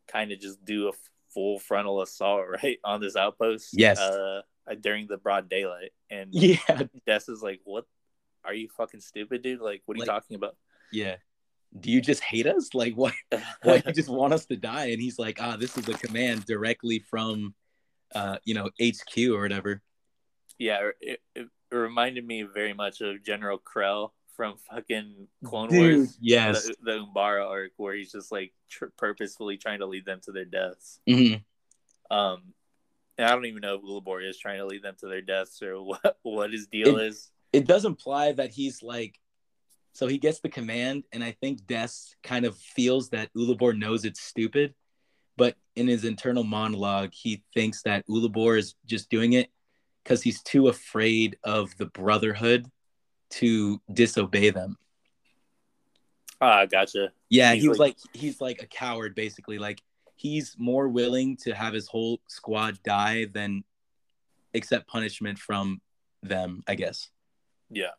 kind of just do a full frontal assault right on this outpost. Yes. Uh during the broad daylight. And Yeah, Des is like, What are you fucking stupid, dude? Like what are you talking about? yeah. Do you just hate us? Like, why? Why you just want us to die? And he's like, ah, this is a command directly from, uh, you know, HQ or whatever. Yeah, it, it, it reminded me very much of General Krell from fucking Clone Dude, Wars. yes. The, the Umbara arc where he's just like tr- purposefully trying to lead them to their deaths. Mhm. Um, and I don't even know if Ulabor is trying to lead them to their deaths or what what his deal is. It does imply that he's like, so he gets the command, and I think Des kind of feels that Ulabor knows it's stupid, but in his internal monologue, he thinks that Ulabor is just doing it because he's too afraid of the Brotherhood to disobey them. Ah, gotcha. Yeah, He's he was like- like he's like a coward basically. Like he's more willing to have his whole squad die than accept punishment from them, I guess. Yeah,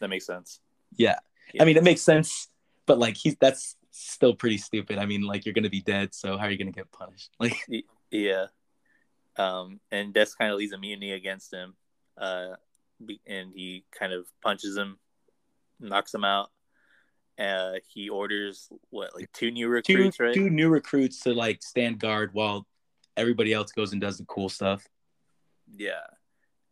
that makes sense. Yeah. Yeah. I mean, it makes sense, but like he's that's still pretty stupid. I mean, like you're going to be dead, so how are you going to get punished? Like Yeah. Um, and Des kind of leads a mutiny against him. Uh, and he kind of punches him, knocks him out. Uh, he orders what, like two new two recruits, right? two new recruits to like stand guard while everybody else goes and does the cool stuff. Yeah.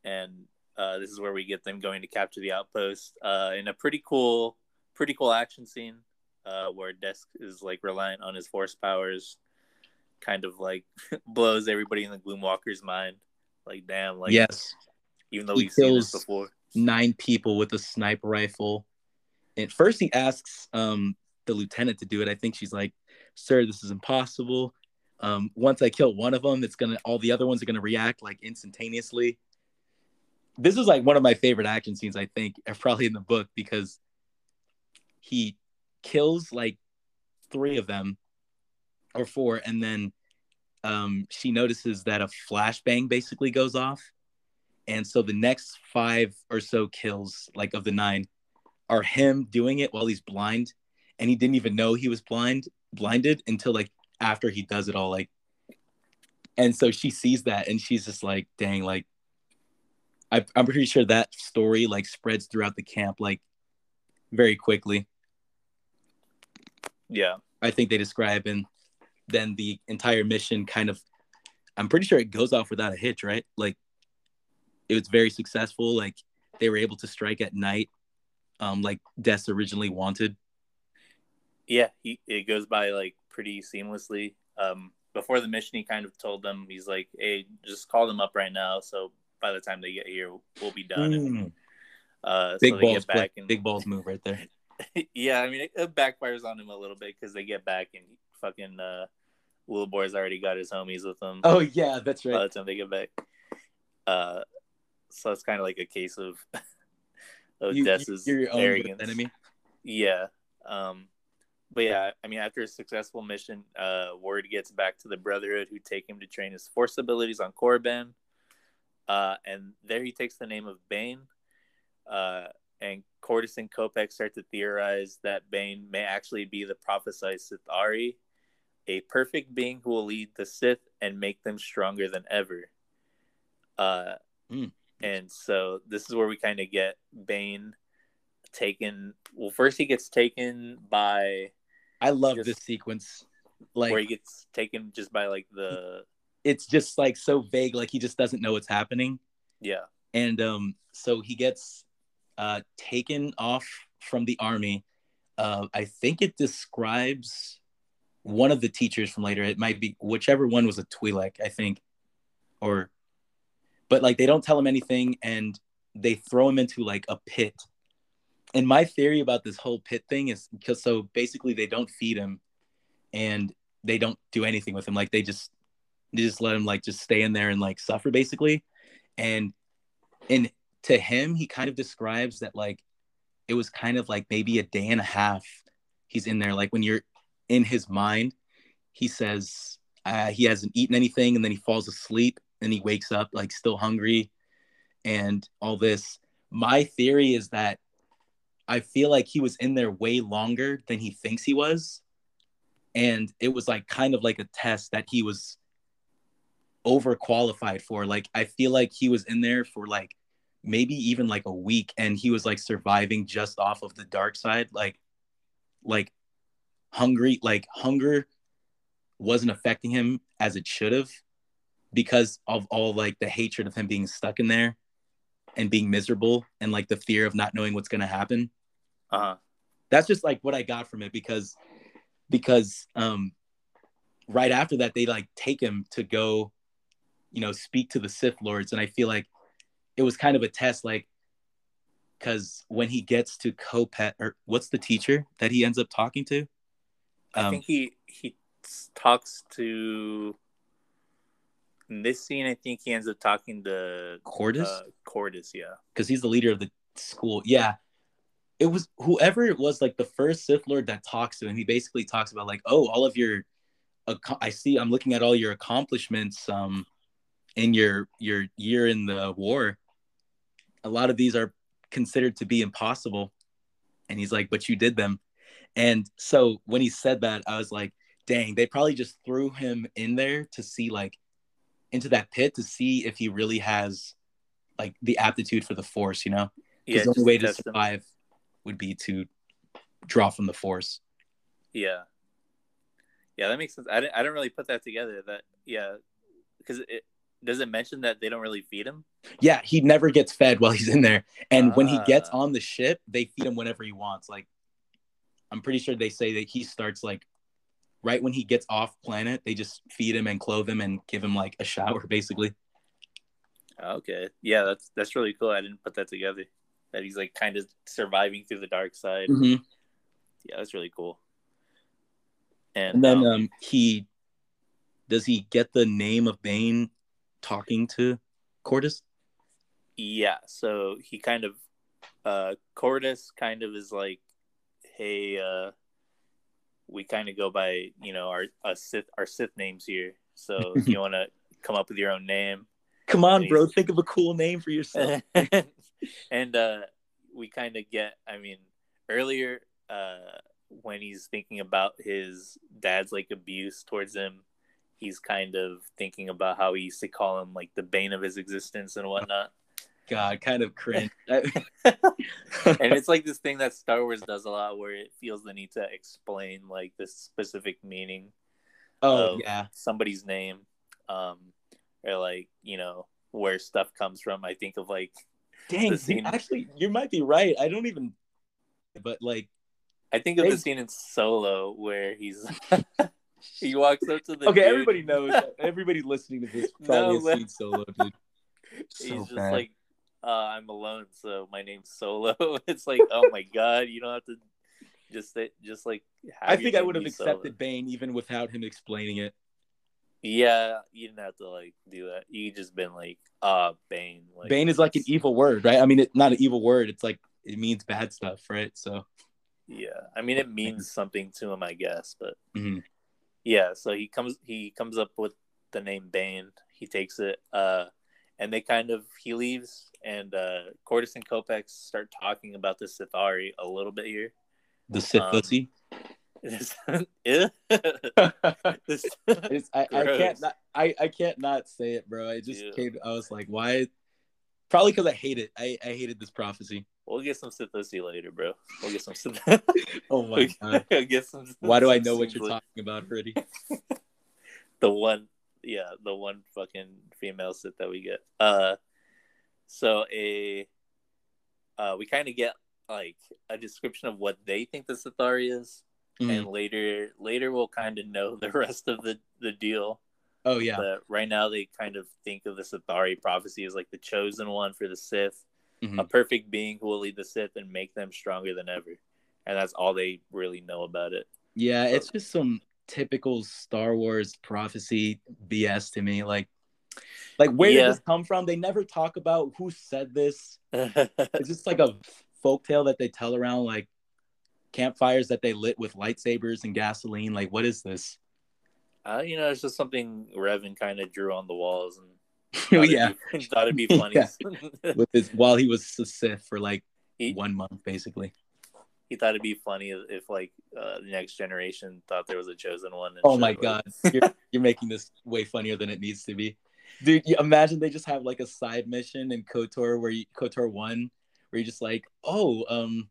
And uh, this is where we get them going to capture the outpost uh, in a pretty cool, pretty cool action scene uh, where Desk is like reliant on his force powers, kind of like blows everybody in the Gloomwalker's mind. Like, damn, like, yes. even though He we've seen this kills- before. nine people with a sniper rifle. And first he asks um, the lieutenant to do it. I think she's like, "Sir, this is impossible. Um, once I kill one of them, it's gonna all the other ones are gonna react like instantaneously." This is like one of my favorite action scenes. I think, probably in the book because he kills like three of them or four, and then um, she notices that a flashbang basically goes off and so the next five or so kills, like of the nine, are him doing it while he's blind. And he didn't even know he was blind, blinded until like after he does it all. Like, and so she sees that and she's just like, dang, like, I, I'm pretty sure that story like spreads throughout the camp like very quickly. Yeah. I think they describe and then the entire mission kind of I'm pretty sure it goes off without a hitch, right? Like it was very successful. Like they were able to strike at night, um, like Des originally wanted. Yeah. He, it goes by like pretty seamlessly. Um, before the mission, he kind of told them, he's like, hey, just call them up right now. So by the time they get here, we'll be done. And, Mm. uh, Big so balls, get back and big balls move right there. yeah, I mean, it, it backfires on him a little bit because they get back and fucking uh, Ulabor's already got his homies with him Oh yeah, that's right. by the time they get back. Uh, so it's kind of like a case of of You, Des's you're your own arrogance. enemy. Yeah. Um, but yeah, I mean, after a successful mission, uh, word gets back to the Brotherhood, who take him to train his force abilities on Korriban. Uh, and there he takes the name of Bane. Uh, and Qordis and Kopecz start to theorize that Bane may actually be the prophesied Sith'ari, a perfect being who will lead the Sith and make them stronger than ever. Uh, Hmm. And so this is where we kind of get Bane taken. Well, first he gets taken by I love Just- this sequence. Like where he gets taken just by like the it's just like so vague. Like he just doesn't know what's happening. yeah and um, so he gets uh, taken off from the army. Uh, I think it describes one of the teachers from later. It might be whichever one was a Twi'lek, I think, or, but like they don't tell him anything, and they throw him into like a pit. And my theory about this whole pit thing is because so basically they don't feed him, and they don't do anything with him. Like they just they just let him like just stay in there and like suffer basically, and and to him, he kind of describes that like it was kind of like maybe a day and a half he's in there. Like when you're in his mind, he says uh, he hasn't eaten anything and then he falls asleep and he wakes up like still hungry and all this. My theory is that I feel like he was in there way longer than he thinks he was. And it was like kind of like a test that he was overqualified for. Like I feel like he was in there for like maybe even like a week and he was like surviving just off of the dark side. Like like hungry, like hunger wasn't affecting him as it should have because of all like the hatred of him being stuck in there and being miserable and like the fear of not knowing what's going to happen. Uh-huh. That's just like what I got from it because because um right after that they like take him to go you know speak to the Sith lords and I feel like it was kind of a test like because when he gets to Kopecz or what's the teacher that he ends up talking to? I Um, think he he talks to in this scene. I think he ends up talking to Qordis uh, Qordis. Yeah. because he's the leader of the school. Yeah, it was whoever it was, like the first Sith Lord that talks to him. He basically talks about like, oh, all of your, I see. I'm looking at all your accomplishments um, in your your year in the war. A lot of these are considered to be impossible, and he's like, but you did them. And so when he said that, I was like, dang, they probably just threw him in there to see like into that pit to see if he really has like the aptitude for the force, you know? Yeah. Because the only way to test him. survive would be to draw from the force. Yeah. Yeah, that makes sense. I didn't. I didn't really put that together. That yeah, because it does it mention that they don't really feed him. Yeah, he never gets fed while he's in there. And when he gets Ah. on the ship, they feed him whenever he wants. Like I'm pretty sure they say that he starts like right when he gets off planet, they just feed him and clothe him and give him like a shower basically. Okay. Yeah, that's that's really cool. I didn't put that together. That he's like kind of surviving through the dark side. Mhm. Yeah, that's really cool. And, And then um, um he does he get the name of Bane talking to Qordis? yeah, so he kind of uh Qordis kind of is like, hey, uh we kind of go by, you know, our uh, Sith our Sith names here. So if you want to come up with your own name, Come on, Please. bro, think of a cool name for yourself. and uh we kind of get i mean earlier uh when he's thinking about his dad's like abuse towards him he's kind of thinking about how he used to call him like the bane of his existence and whatnot God, kind of cringe. and it's like this thing that star wars does a lot where it feels the need to explain like this specific meaning oh of yeah. somebody's name um or like you know where stuff comes from i think of like Dang, actually, you might be right. I don't even. But like, I think of They- the scene in Solo where he's he walks up to the okay, dude, everybody knows. Everybody listening to this probably No, but- seen Solo, dude. He's So just bad. like, uh, "I'm alone, so my name's Solo." it's like, oh my god, you don't have to just say, just like. I think I would have be Solo. accepted Bane even without him explaining it. Yeah, you didn't have to like do that. You just been like, uh, Bane." Like, Bane is like an evil word, right? I mean, it's not an evil word. It's like it means bad stuff, right? So Yeah, I mean, it means something to him, I guess, but Mhm. yeah. So he comes, he comes up with the name Bane. He takes it, uh, and they kind of he leaves, and uh, Qordis and Kopecz start talking about the Sith'ari a little bit here. the Sith Um, pussy. This, Ew. this, I, I can't not I, I can't not say it, bro. I just Ew. came. I was like, why? Probably because I hate it. I, I hated this prophecy. we'll get some Sithosi later, bro. We'll get some. Sith- Oh my god! we'll get some. Why do I know what you're talking about already? the one yeah the one fucking female sit that we get uh so a uh we kind of get like a description of what they think the Sith'ari is Mhm. and later later we'll kind of know the rest of the the deal Oh yeah. but right now they kind of think of the Sith'ari prophecy as like the chosen one for the Sith Mhm. a perfect being who will lead the Sith and make them stronger than ever and that's all they really know about it Yeah, it's just some typical Star Wars prophecy BS to me. Like, Like, where Yeah. did this come from? They never talk about who said this. It's just like a folk tale that they tell around like campfires that they lit with lightsabers and gasoline. Like, what is this? uh, you know, it's just something Revan kind of drew on the walls and thought it'd yeah, be- thought it'd be funny. Yeah. with his while he was a Sith for like he, one month, basically. He thought it'd be funny if, if, like uh, the next generation thought there was a chosen one. and Oh my god, you're, you're making this way funnier than it needs to be, dude. You imagine they just have like a side mission in Kotor where you Kotor one, where you're just like, oh, um,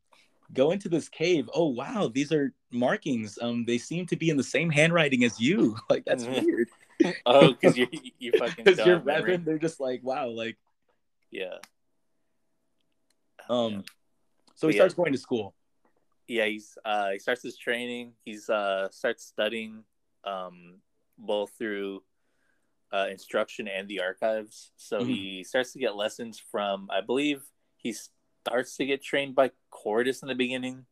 go into this cave. Oh wow, these are markings. Um, they seem to be in the same handwriting as you. Like that's Mhm. weird. Oh, because you you fucking because you're. Revan, they're just like, wow, like Yeah. um. So But he yeah. starts going to school. Yeah he's uh he starts his training he's uh starts studying um both through uh instruction and the archives so Mhm. he starts to get lessons from i believe he starts to get trained by Qordis in the beginning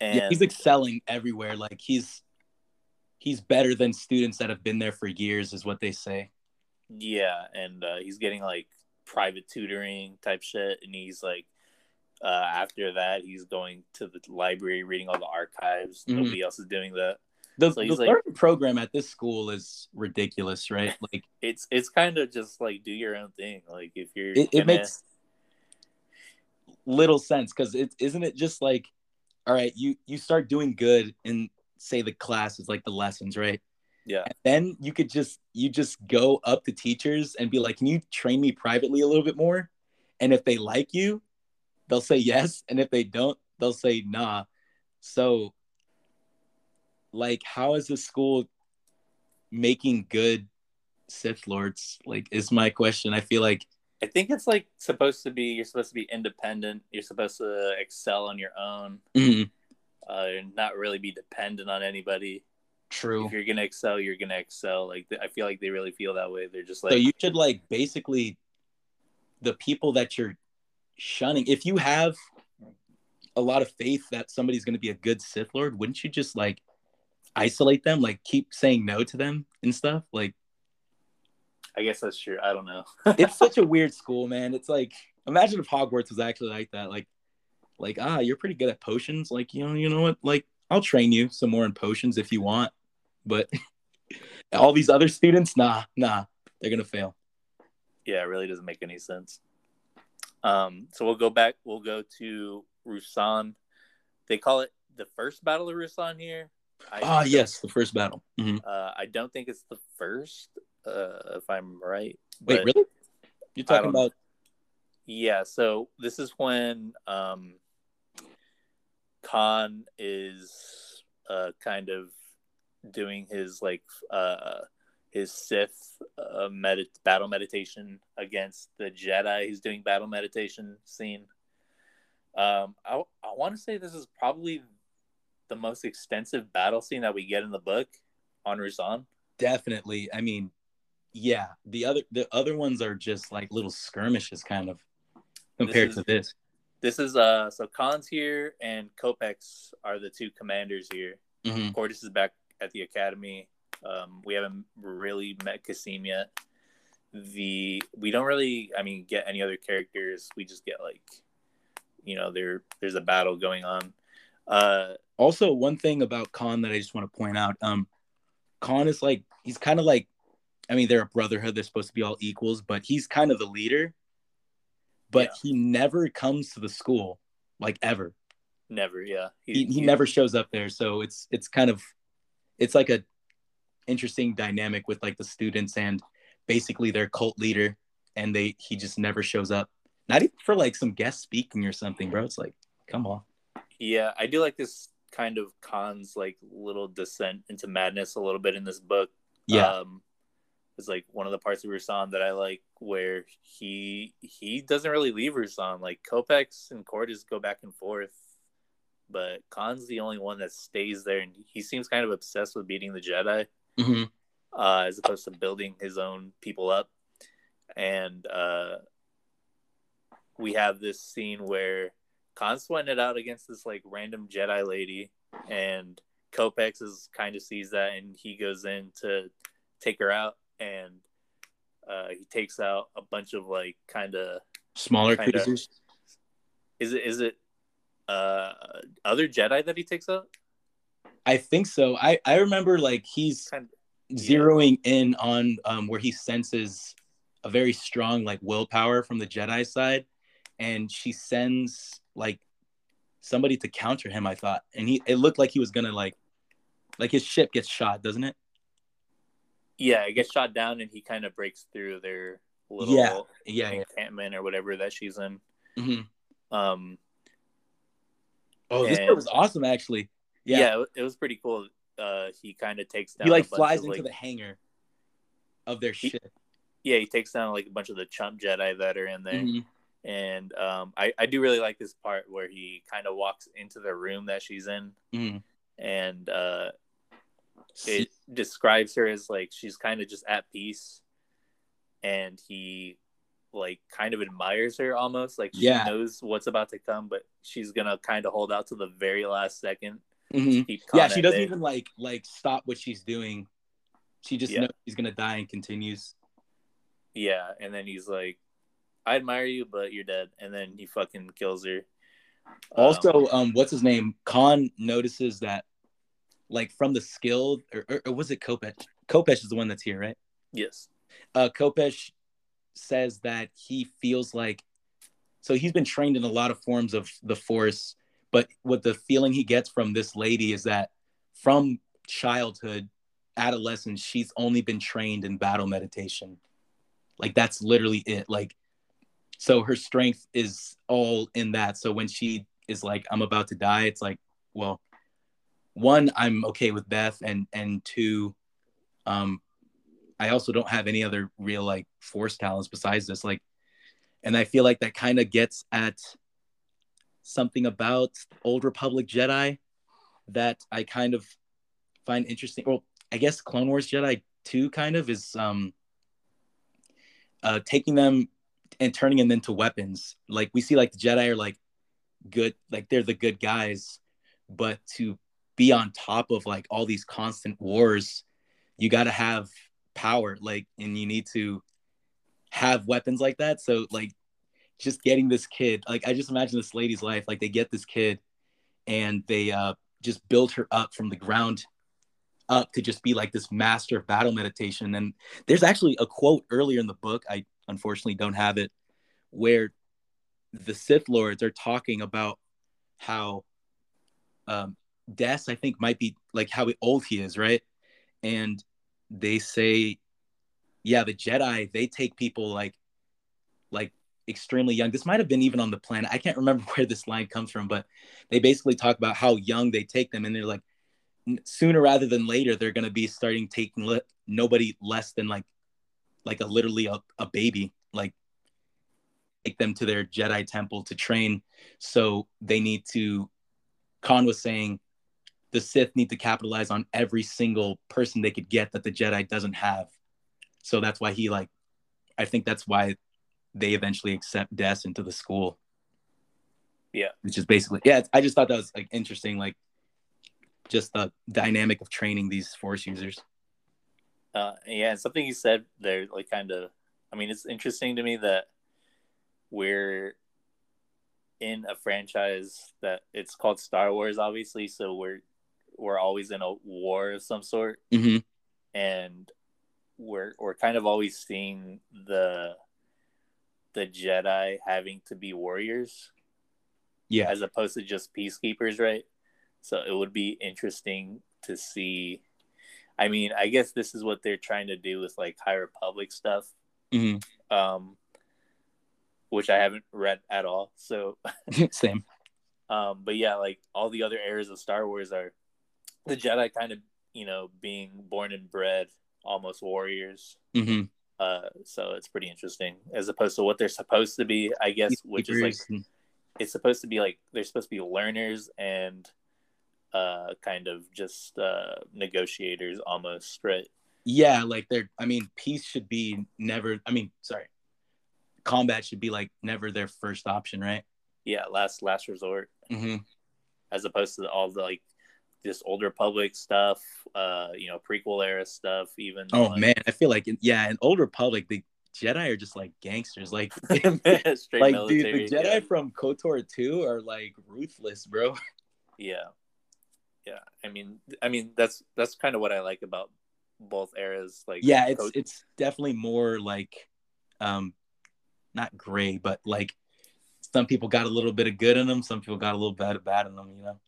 and yeah, he's excelling everywhere. Like he's he's better than students that have been there for years, is what they say. yeah and uh, he's getting like private tutoring type shit and he's like uh after that he's going to the library reading all the archives. Mhm. nobody else is doing that. The, So the like- learning program at this school is ridiculous, right? Like it's it's kind of just like do your own thing. Like if you're it, it gonna- makes little sense because it isn't it just like all right you you start doing good in say the classes like the lessons right? Yeah. And then you could just you just go up to teachers and be like can you train me privately a little bit more? And if they like you they'll say yes and if they don't they'll say nah so like how is the school making good sith lords like is my question i feel like I think it's like supposed to be you're supposed to be independent. You're supposed to excel on your own, mhm, uh, and not really be dependent on anybody. true If you're gonna excel, you're gonna excel. Like I feel like they really feel that way. They're just like so you should like basically the people that you're shunning. If you have a lot of faith that somebody's going to be a good sith lord wouldn't you just like isolate them? Like keep saying no to them and stuff? Like I guess that's true. I don't know. it's such a weird school man. It's like imagine if hogwarts was actually like that. Like like ah you're pretty good at potions. Like you know you know what? Like i'll train you some more in potions if you want but all these other students nah nah they're gonna fail. Yeah, it really doesn't make any sense. Um, so we'll go back. We'll go to Ruusan. They call it the first Battle of Ruusan here. I ah yes the first battle Mhm. Uh, I don't think it's the first, uh, if I'm right. wait really you're talking about Yeah, so this is when um, Kaan is uh, kind of doing his like uh, his Sith uh, med- battle meditation against the Jedi. He's doing battle meditation scene. Um, I I want to say this is probably the most extensive battle scene that we get in the book on Ruusan. definitely i mean yeah the other the other ones are just like little skirmishes kind of compared is- to this This is uh so Kaan's here and Kopecz are the two commanders here. Mhm. Qordis is back at the academy. Um, we haven't really met Kas'im yet. The we don't really, I mean, get any other characters. We just get like, you know, there there's a battle going on. Uh, also one thing about Kaan that i just want to point out um Kaan is like he's kind of like i mean they're a brotherhood they're supposed to be all equals but he's kind of the leader but Yeah. he never comes to the school like ever never, yeah. he, he never shows up there so it's it's kind of it's like a interesting dynamic with like the students and basically their cult leader and they he just never shows up. Not even for like some guest speaking or something bro. It's like come on. Yeah, I do like this kind of Kaan's like little descent into madness a little bit in this book. yeah. Um, is like one of the parts of Ruusan that I like where he he doesn't really leave Ruusan. Like Kopecz and Qordis go back and forth, but Kaan's the only one that stays there, and he seems kind of obsessed with beating the Jedi, Mhm. uh, as opposed to building his own people up. And uh, we have this scene where Kaan's sweating it out against this like random Jedi lady, and Kopecz is kind of sees that, and he goes in to take her out, and Uh, he takes out a bunch of like kind of Smaller Kinda. creatures. is it is it uh other Jedi that he takes out? I think so. I I remember like he's Kind zeroing in on um, where he senses a very strong like willpower from the Jedi side, and she sends like somebody to counter him. I thought, and he it looked like he was gonna like like his ship gets shot, doesn't it? yeah, it gets shot down and he kind of breaks through their little Yeah, Yeah, yeah. encampment or whatever that she's in. Mhm. Um, Oh, this part was awesome actually. Yeah, Yeah, it, was pretty cool. Uh, he kind of takes down. he like a bunch flies of, into like, the hangar of their He- ship. yeah, he takes down like a bunch of the chump Jedi that are in there. Mhm. And um, I, I do really like this part where he kind of walks into the room that she's in Mhm. and uh, it describes her as like she's kind of just at peace and he like kind of admires her almost like she Yeah. knows what's about to come but she's gonna kind of hold out to the very last second Mhm. Yeah, she doesn't even like like stop what she's doing. She just Yeah. knows she's gonna die and continues. yeah and then he's like i admire you but you're dead and then he fucking kills her Also, Um, um, what's his name? Kaan notices that, like, from the skill, or, or, or was it Kopecz? Kopecz is the one that's here, right? yes Uh, Kopecz says that he feels like, so he's been trained in a lot of forms of the Force, but what the feeling he gets from this lady is that from childhood, adolescence, she's only been trained in battle meditation. Like, that's literally it. Like, so her strength is all in that so when she is like i'm about to die it's like well one i'm okay with death and and two um i also don't have any other real like force talents besides this like and i feel like that kind of gets at something about old republic jedi that i kind of find interesting well i guess clone wars jedi 2 kind of is um uh taking them and turning them into weapons. Like we see like the Jedi are like good, like they're the good guys, but to be on top of like all these constant wars, you got to have power like and you need to have weapons like that. So like just getting this kid, like I just imagine this lady's life, like they get this kid and they uh just build her up from the ground up to just be like this master of battle meditation. And there's actually a quote earlier in the book i unfortunately don't have it where the sith lords are talking about how um des i think might be like how old he is right? And they say yeah the jedi they take people like like extremely young. This might have been even on the planet. I can't remember where this line comes from but they basically talk about how young they take them and they're like sooner rather than later they're going to be starting taking le- nobody less than like like a literally a, a baby like take them to their jedi temple to train. So they need to Kaan was saying the sith need to capitalize on every single person they could get that the jedi doesn't have. So that's why he like i think that's why they eventually accept des into the school Yeah. which is basically yeah i just thought that was like interesting like just the dynamic of training these force users Uh, yeah, and something you said there, like, kind of. I mean, it's interesting to me that we're in a franchise that it's called Star Wars, obviously. So we're we're always in a war of some sort, mm-hmm. and we're we're kind of always seeing the the Jedi having to be warriors yeah as opposed to just peacekeepers, right? So it would be interesting to see. I mean, I guess this is what they're trying to do with like High Republic stuff, Mhm. um, which I haven't read at all. So, same um, but yeah, like all the other eras of Star Wars are the Jedi kind of, you know, being born and bred almost warriors. mm-hmm. Uh, so it's pretty interesting as opposed to what they're supposed to be, I guess, which is like it's supposed to be like they're supposed to be learners and uh kind of just uh negotiators almost right? Yeah like they're i mean peace should be never i mean sorry combat should be like never their first option right? Yeah last last resort. Mm-hmm. as opposed to all the like this old republic stuff uh you know prequel era stuff even oh like- man i feel like yeah in old republic the Jedi are just like gangsters. Like, Straight like military. dude, the Jedi yeah. from KOTOR 2 are like ruthless, bro. yeah yeah i mean i mean that's that's kind of what i like about both eras like yeah, it's it's definitely more like um not gray, but like some people got a little bit of good in them, some people got a little bit of bad in them, you know.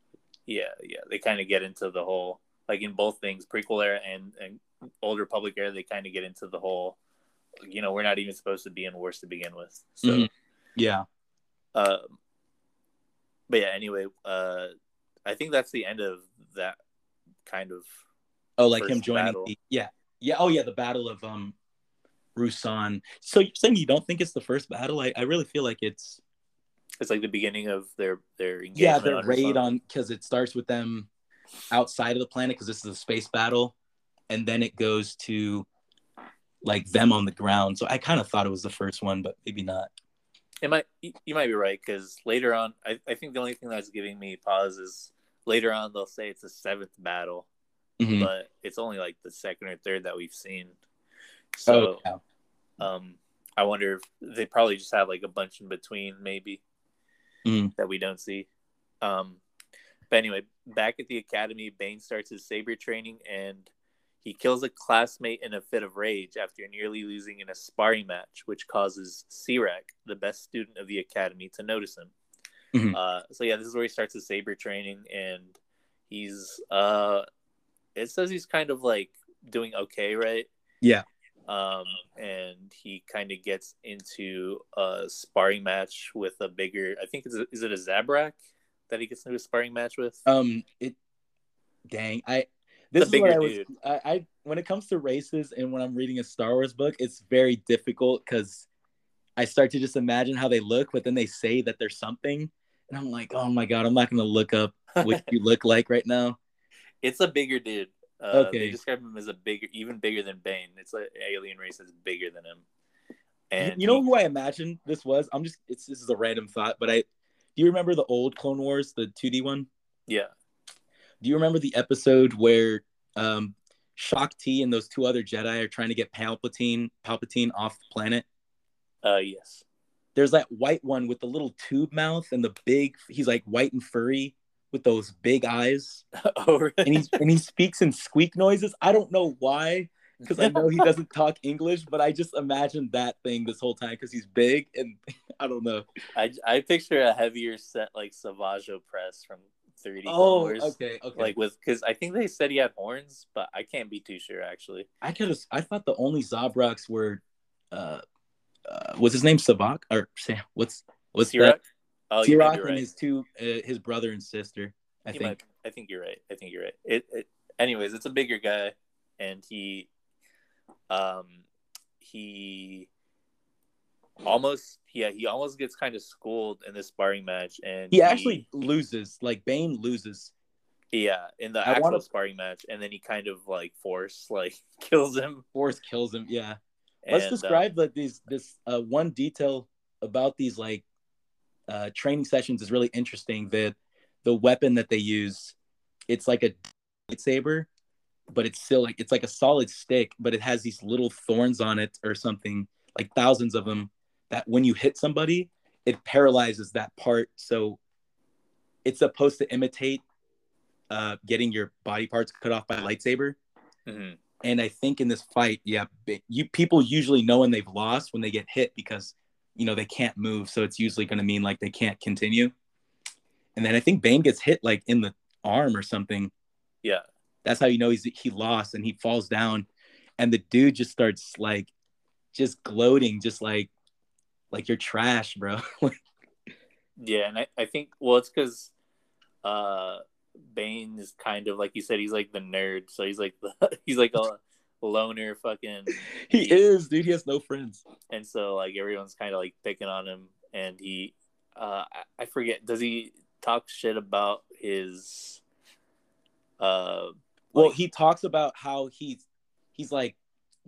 Yeah yeah they kind of get into the whole like in both things prequel era and and old republic era they kind of get into the whole you know we're not even supposed to be in wars to begin with so Mhm. Yeah. um but yeah anyway uh i think that's the end of that kind of Oh, like him joining battle. the yeah. Yeah. Oh yeah, the battle of um Ruusan. So you're saying you don't think it's the first battle? I, I really feel like it's it's like the beginning of their their engagement yeah, their on raid on because it starts with them outside of the planet because this is a space battle, and then it goes to like them on the ground. So I kind of thought it was the first one, but maybe not. It might you might be right because later on, I, I think the only thing that's giving me pause is later on they'll say it's the seventh battle, Mhm. but it's only like the second or third that we've seen. So oh, yeah. um, I wonder if they probably just have like a bunch in between, maybe Mhm. that we don't see. Um, but anyway, back at the academy, Bane starts his saber training and he kills a classmate in a fit of rage after nearly losing in a sparring match, which causes Sirak, the best student of the academy, to notice him. Mhm. Uh, so yeah, this is where he starts his saber training, and he's uh, it says he's kind of like doing okay, right? Yeah. Um, and he kind of gets into a sparring match with a bigger. I think is it, is it a Zabrak that he gets into a sparring match with? Um, it. Dang, I. This is bigger what I was. dude. I, I when it comes to races and when I'm reading a Star Wars book, it's very difficult because I start to just imagine how they look, but then they say that they're something, and I'm like, oh my god, I'm not gonna look up what you look like right now. it's a bigger dude. Uh, Okay. They describe him as a bigger, even bigger than Bane. It's an alien race that's bigger than him. And you know he- who I imagine this was? I'm just. It's this is a random thought, but I. Do you remember the old Clone Wars, the 2D one? yeah, Do you remember the episode where um, Shaak Ti and those two other Jedi are trying to get Palpatine Palpatine off the planet? uh, yes, There's that white one with the little tube mouth and the big. He's like white and furry with those big eyes, oh, really? and he's and he speaks in squeak noises. I don't know why, because I know he doesn't talk English, but I just imagined that thing this whole time because he's big and I don't know. I, I picture a heavier set like Savage Opress from 30 Oh, okay, okay. Like with because I think they said he had horns, but I can't be too sure actually. I could have. I thought the only Zabraks were, uh, uh, was his name Savak or Sam? What's what's Sirak? that? Oh, might Sirak be and his two, uh, his brother and sister. I You think. might- I think you're right. I think you're right. It, it. Anyways, it's a bigger guy, and he, um, he almost yeah he almost gets kind of schooled in this sparring match, and He actually loses. Like Bane loses. yeah in the I actual wanna- sparring match, and then he kind of like force like kills him. Force kills him. Yeah. Let's and, uh, describe like these this uh, one detail about these like uh, training sessions is really interesting. The the weapon that they use, it's like a lightsaber, but it's still like it's like a solid stick, but it has these little thorns on it or something, like thousands of them. That when you hit somebody, it paralyzes that part. So it's supposed to imitate uh, getting your body parts cut off by a lightsaber. mhm. And I think in this fight, yeah, you people usually know when they've lost when they get hit because you know they can't move, so it's usually going to mean like they can't continue. And then I think Bane gets hit like in the arm or something. yeah. That's how you know he's he lost and he falls down, and the dude just starts like just gloating, just like like you're trash, bro. Yeah, and I, I think well, it's because uh, Bane is kind of like you said, he's like the nerd, so he's like the he's like a loner, fucking, he is, dude. He has no friends. and so like everyone's kind of like picking on him, and he, uh, I, I forget, does he talk shit about his, uh, Well, like- he talks about how he's he's like,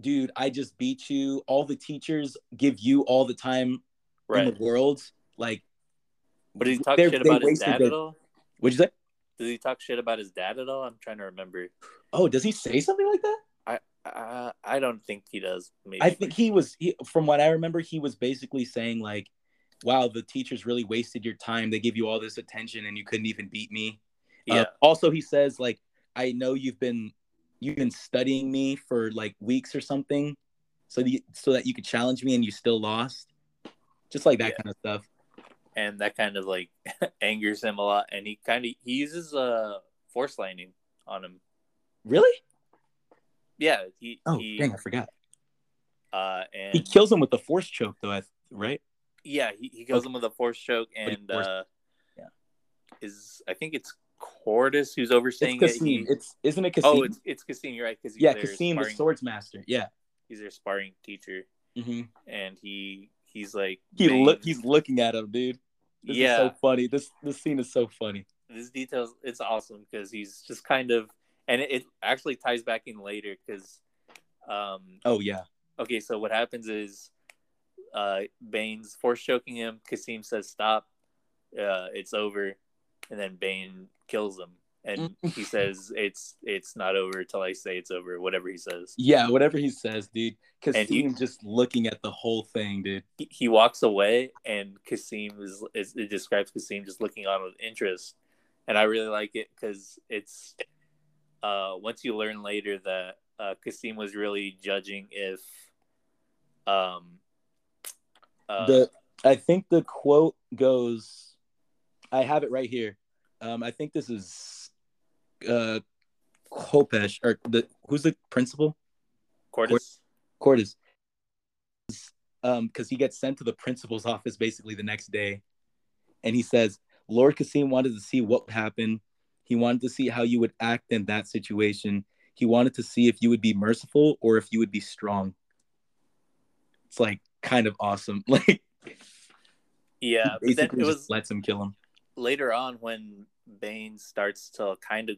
dude, I just beat you. All the teachers give you all the time right? in the world. Like, But did he talk shit about his dad their- at all? what'd you say? Does he talk shit about his dad at all? I'm trying to remember. Oh, does he say something like that? Uh, I don't think he does. Maybe. I think he was he, from what I remember, he was basically saying like, "Wow, the teachers really wasted your time. They gave you all this attention, and you couldn't even beat me." Uh, Yeah. Uh, also, he says like, "I know you've been you've been studying me for like weeks or something, so the, so that you could challenge me, and you still lost." Just like that Yeah. kind of stuff. and that kind of like angers him a lot. And he kind of he uses uh force lightning on him. Really? Yeah, he Oh, he dang! I forgot. uh and He kills him with the force choke, though. I right? yeah he, he kills Okay. him with a force choke and forced- uh yeah. is I think it's Qordis who's overseeing It's it. He- It's isn't it oh, it's it's. You're right because yeah, Kas'im, the swords master. Yeah. He's their sparring teacher, hmm and he he's like He look. He's looking at him, dude. This yeah. is so funny. This this scene is so funny. this details it's awesome because he's just kind of and it, it actually ties back in later because um Oh yeah. okay so what happens is uh bane's force choking him kas'im says stop uh it's over and then bane kills him and he says it's it's not over till i say it's over whatever he says Yeah, whatever he says, dude. He- Kas'im just looking at the whole thing, dude. he, he walks away and kas'im is, is it describes kas'im just looking on with interest and i really like it because it's uh once you learn later that uh kasim was really judging if um uh, the I think the quote goes. I have it right here. Um, I think this is uh, Kopecz or the who's the principal? Qordis. Qordis. Um, because he gets sent to the principal's office basically the next day, and he says, "Lord Kas'im wanted to see what would happen. He wanted to see how you would act in that situation. He wanted to see if you would be merciful or if you would be strong." It's like kind of awesome. Like yeah but he then basically it just was lets him kill him. later on when bane starts to kind of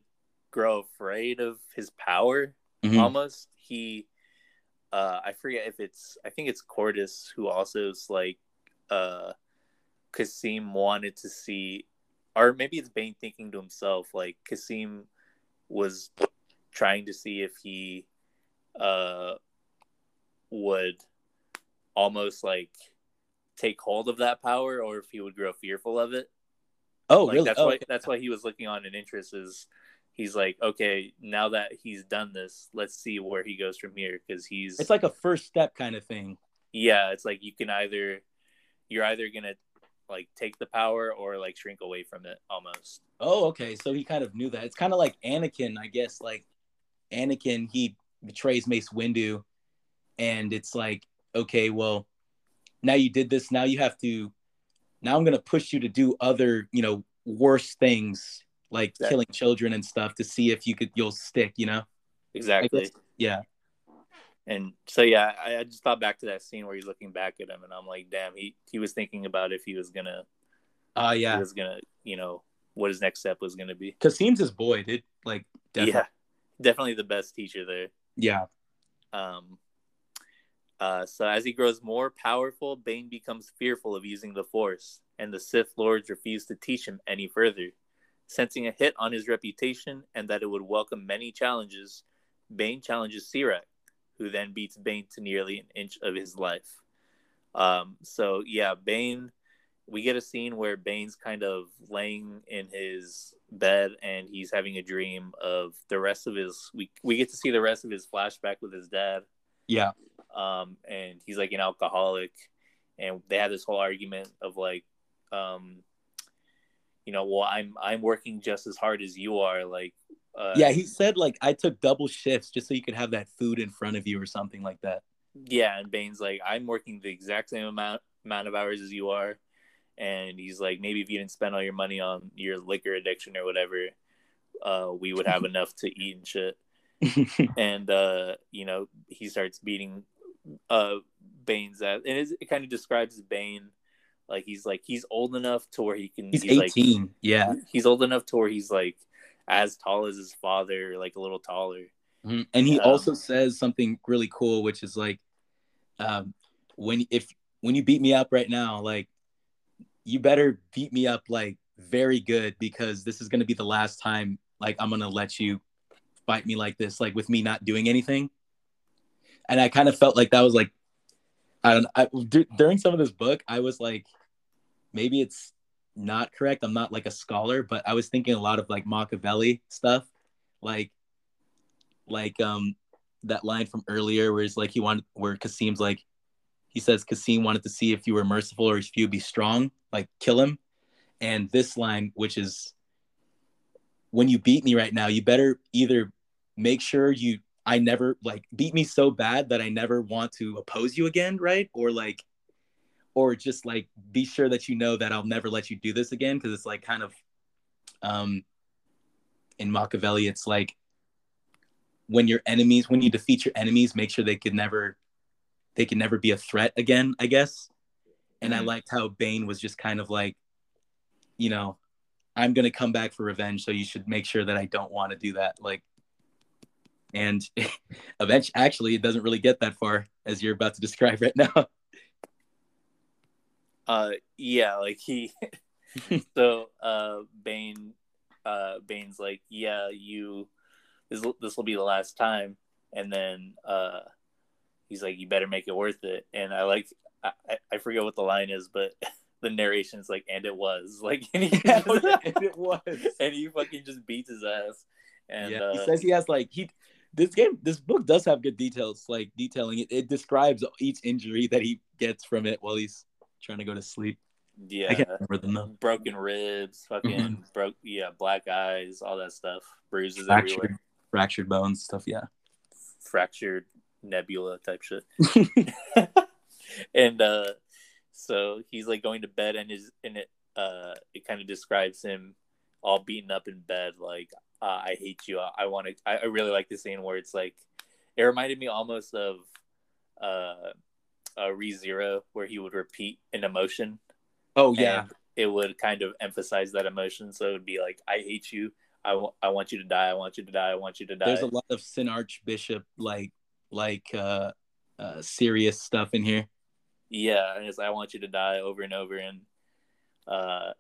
grow afraid of his power Mhm. almost he uh i forget if it's i think it's qordis who also is like uh kas'im wanted to see or maybe it's bane thinking to himself like kas'im was trying to see if he uh would almost like take hold of that power or if he would grow fearful of it Oh, like really? that's Oh, why okay. that's why he was looking on an interest is he's like okay now that he's done this let's see where he goes from here because he's It's like a first step kind of thing. yeah it's like you can either you're either gonna like take the power or like shrink away from it almost Oh, okay. So he kind of knew that. It's kind of like Anakin, I guess. Like Anakin, he betrays Mace Windu, and it's like, okay, well, now you did this. Now you have to. Now I'm gonna push you to do other, you know, worse things like Exactly. killing children and stuff to see if you could you'll stick. You know? Exactly guess- yeah. And so yeah I, I just thought back to that scene where he's looking back at him and i'm like damn he he was thinking about if he was gonna Uh yeah, he was gonna you know what his next step was gonna be Because Kas'im's his boy, dude. Like, definitely. yeah definitely the best teacher there Yeah. Um, uh, so as he grows more powerful, Bane becomes fearful of using the Force, and the Sith Lords refuse to teach him any further. Sensing a hit on his reputation and that it would welcome many challenges, Bane challenges Sirak, who then beats Bane to nearly an inch of his life. Um, so yeah, Bane. We get a scene where Bane's kind of laying in his bed and he's having a dream of the rest of his. We we get to see the rest of his flashback with his dad Yeah. um, and he's like an alcoholic, and they had this whole argument of like, um, you know, well, I'm I'm working just as hard as you are, like, uh, Yeah. He said like I took double shifts just so you could have that food in front of you or something like that. yeah, and Bane's like, I'm working the exact same amount amount of hours as you are, and he's like, maybe if you didn't spend all your money on your liquor addiction or whatever, uh, we would have enough to eat and shit. and uh, you know he starts beating uh Bane's ass, and it kind of describes Bane like he's like he's old enough to where he can He's like 18. yeah. he's old enough to where he's like as tall as his father, like a little taller. Mhm. And he Um, also says something really cool, which is like, um, when if when you beat me up right now, like, you better beat me up like very good because this is gonna be the last time like I'm gonna let you fight me like this, like with me not doing anything. and I kind of felt like that was like, I don't. I, d- during some of this book, I was like, maybe it's not correct. I'm not like a scholar, but I was thinking a lot of like Machiavelli stuff, like, like um, that line from earlier where it's like he wanted where Kas'im's like, he says Kas'im wanted to see if you were merciful or if you would be strong, like kill him, and this line, which is, when you beat me right now, you better either make sure you I never like beat me so bad that I never want to oppose you again, right? Or like, or just like be sure that you know that I'll never let you do this again because it's like kind of, um, in Machiavelli, it's like when your enemies, when you defeat your enemies, make sure they could never, they can never be a threat again, I guess. And mm-hmm. I liked how Bane was just kind of like, you know, I'm gonna come back for revenge, so you should make sure that I don't want to do that. Like and eventually actually it doesn't really get that far as you're about to describe right now uh yeah like he so uh bane uh bane's like yeah you this this will be the last time. And then uh he's like you better make it worth it. And i like i i forget what the line is but the narration is like and it was. Like and, he and it was. and he fucking just beats his ass. And yeah, uh, he says he has like he this game, this book does have good details, like detailing it. It describes each injury that he gets from it while he's trying to go to sleep. Yeah, I can't remember them though. Broken ribs, fucking mm-hmm. broke, yeah, black eyes, all that stuff, bruises fractured, everywhere, fractured bones, stuff. Yeah, fractured nebula type shit. and uh, so he's like going to bed, and his and it uh, it kind of describes him all beaten up in bed, like uh, I hate you. I, want to. I, I, really like the scene where it's like, it reminded me almost of uh, a ReZero, where he would repeat an emotion. Oh yeah. It would kind of emphasize that emotion, so it would be like, "I hate you. I, w- I want you to die. I want you to die. I want you to die." There's a lot of Sin Archbishop like like uh, uh serious stuff in here. Yeah, and it's I want you to die over and over, and uh,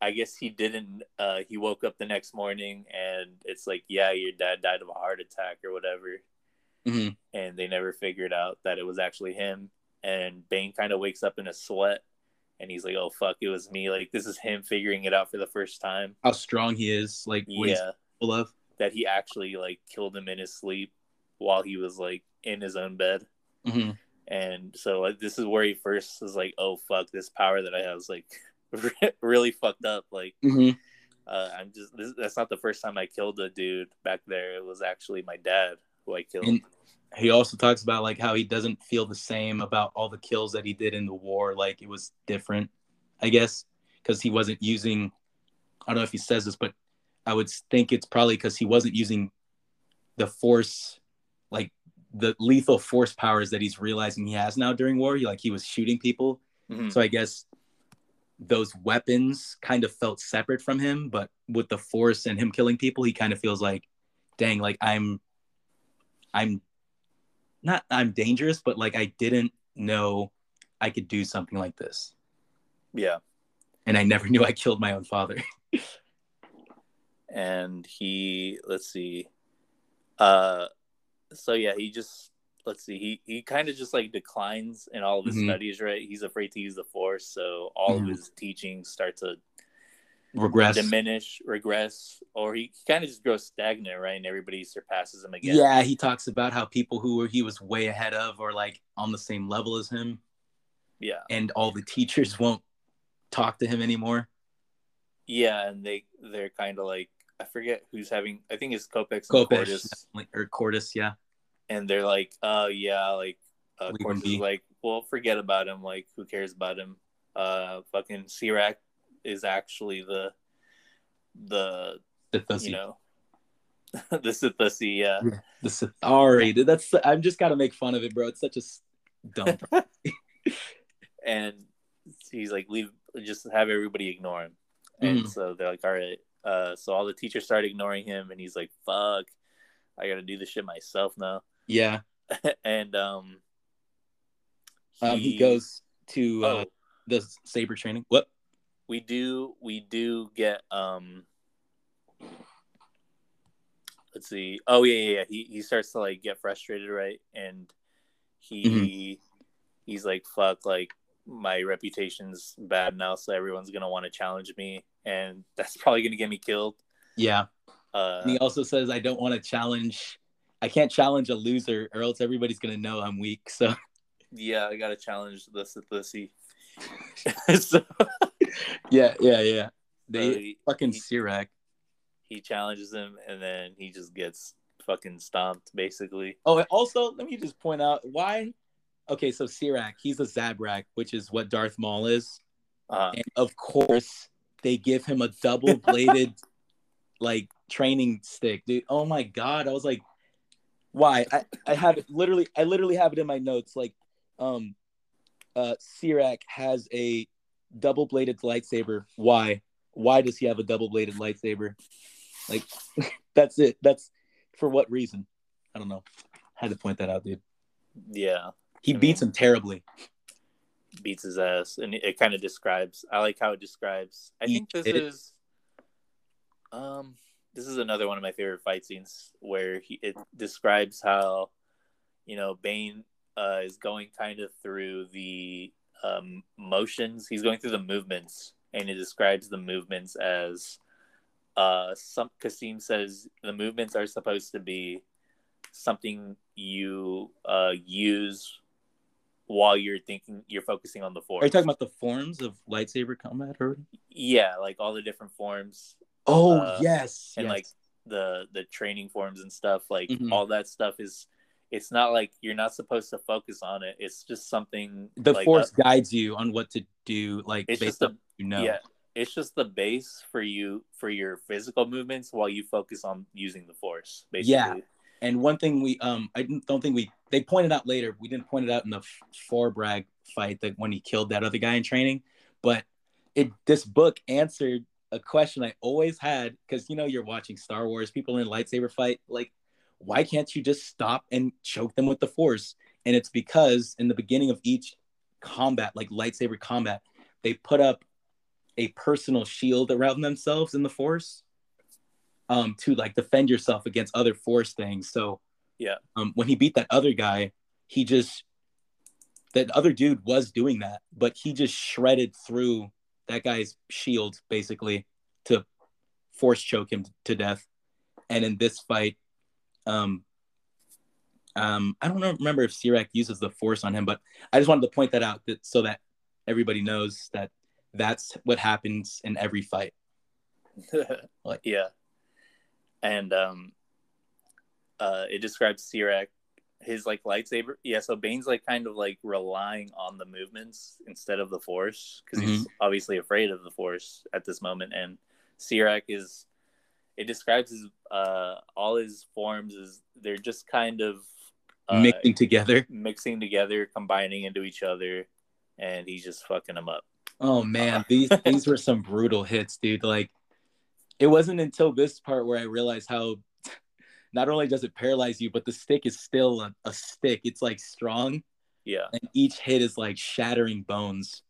I guess he didn't. Uh, he woke up the next morning and it's like, yeah, your dad died of a heart attack or whatever. Mm-hmm. And they never figured out that it was actually him. And Bane kind of wakes up in a sweat and he's like, oh, fuck, it was me. Like, this is him figuring it out for the first time. How strong he is. Like, yeah. full of. That he actually, like, killed him in his sleep while he was, like, in his own bed. Mm-hmm. And so, like, this is where he first is like, oh, fuck, this power that I have is, like, really fucked up. Like, mm-hmm. uh, I'm just this, that's not the first time I killed a dude back there. It was actually my dad who I killed. And he also talks about like how he doesn't feel the same about all the kills that he did in the war. Like it was different, I guess, because he wasn't using. I don't know if he says this, but I would think it's probably because he wasn't using the force, like the lethal force powers that he's realizing he has now during war. He, like he was shooting people. Mm-hmm. So I guess those weapons kind of felt separate from him, but with the force and him killing people, he kind of feels like, dang, like I'm, I'm not, I'm dangerous, but like I didn't know I could do something like this. Yeah. And I never knew I killed my own father. and he, let's see, uh, so yeah, he just let's see he he kind of just like declines in all of his mm-hmm. studies right he's afraid to use the force so all mm-hmm. of his teachings start to regress. Diminish regress or he, he kind of just grows stagnant right and everybody surpasses him again. Yeah he talks about how people who were he was way ahead of or like on the same level as him. Yeah. And all the teachers won't talk to him anymore. Yeah and they they're kind of like i forget who's having i think it's Kopecz Kopecz or Qordis yeah. And they're like, "Oh yeah, like uh, Qordis is like, well, forget about him. Like, who cares about him? Uh, fucking Sirak is actually the the you know the Sithussi, yeah. yeah. The Sith. Sorry, dude. That's I'm just gotta make fun of it, bro. It's such a dumb. and he's like, leave, just have everybody ignore him. And mm. so they're like, all right. Uh, so all the teachers start ignoring him, and he's like, fuck, I gotta do this shit myself now. Yeah. and um he, um, he goes to uh, oh, the saber training. What? We do we do get um let's see. Oh yeah, yeah, yeah. He he starts to like get frustrated, right? And he Mhm. he's like, "Fuck!" Like my reputation's bad now, so everyone's gonna want to challenge me, and that's probably gonna get me killed. Yeah. Uh, he also says, I don't want to challenge. I can't challenge a loser, or else everybody's gonna know I'm weak. So yeah, I gotta challenge the Sithlissi. so yeah, yeah, yeah. They so he, fucking he- Sirak. he challenges him, and then he just gets fucking stomped, basically. Oh, and also let me just point out why. Okay, so Sirak, he's a Zabrak, which is what Darth Maul is, Uh, and of course they give him a double bladed like training stick, dude. Oh my god, I was like, why? I I have it literally. I literally have it in my notes. Like, um, uh, Sirak has a double bladed lightsaber. Why? Why does he have a double bladed lightsaber? Like, that's it. That's for what reason? I don't know. Had to point that out, dude. yeah, He I beats mean- him terribly. beats his ass, and it, it kind of describes. I like how it describes. I think this It- is, um, this is another one of my favorite fight scenes where he it describes how, you know, Bane uh, is going kind of through the um, motions. He's going through the movements, and he describes the movements as, uh, some. Kas'im says the movements are supposed to be something you uh, use while you're thinking you're focusing on the force. Are you talking about the forms of lightsaber combat or? yeah, like all the different forms Oh Uh, yes, and yes. like the the training forms and stuff. Like Mhm. all that stuff is. It's not like you're not supposed to focus on it. It's just something the like force a- guides you on what to do. Like It's based just on you know. Yeah, it's just the base for you for your physical movements while you focus on using the force. Basically. Yeah. And one thing we um I didn't, don't think we they pointed out later. We didn't point it out in the four Forbrag fight that when he killed that other guy in training, but it this book answered a question I always had because you know you're watching Star Wars, people in lightsaber fight, like why can't you just stop and choke them with the force? And it's because in the beginning of each combat, like lightsaber combat, they put up a personal shield around themselves in the force um to like defend yourself against other force things. So Yeah. um when he beat that other guy, he just that other dude was doing that, but he just shredded through that guy's shield basically to force choke him to death. And in this fight, um, um, I don't remember if Sirak uses the force on him, but I just wanted to point that out that, so that everybody knows that that's what happens in every fight. Like- yeah, and um, uh, it describes Sirak, his like lightsaber. Yeah, so Bane's like kind of like relying on the movements instead of the Force because he's obviously afraid of the Force at this moment, and Sirak is. It describes his uh all his forms is they're just kind of uh, Mixing together. mixing together, combining into each other, and he's just fucking them up. Oh man, these these were some brutal hits, dude. Like it wasn't until this part where I realized how not only does it paralyze you, but the stick is still a, a stick. It's like strong, Yeah. and each hit is like shattering bones.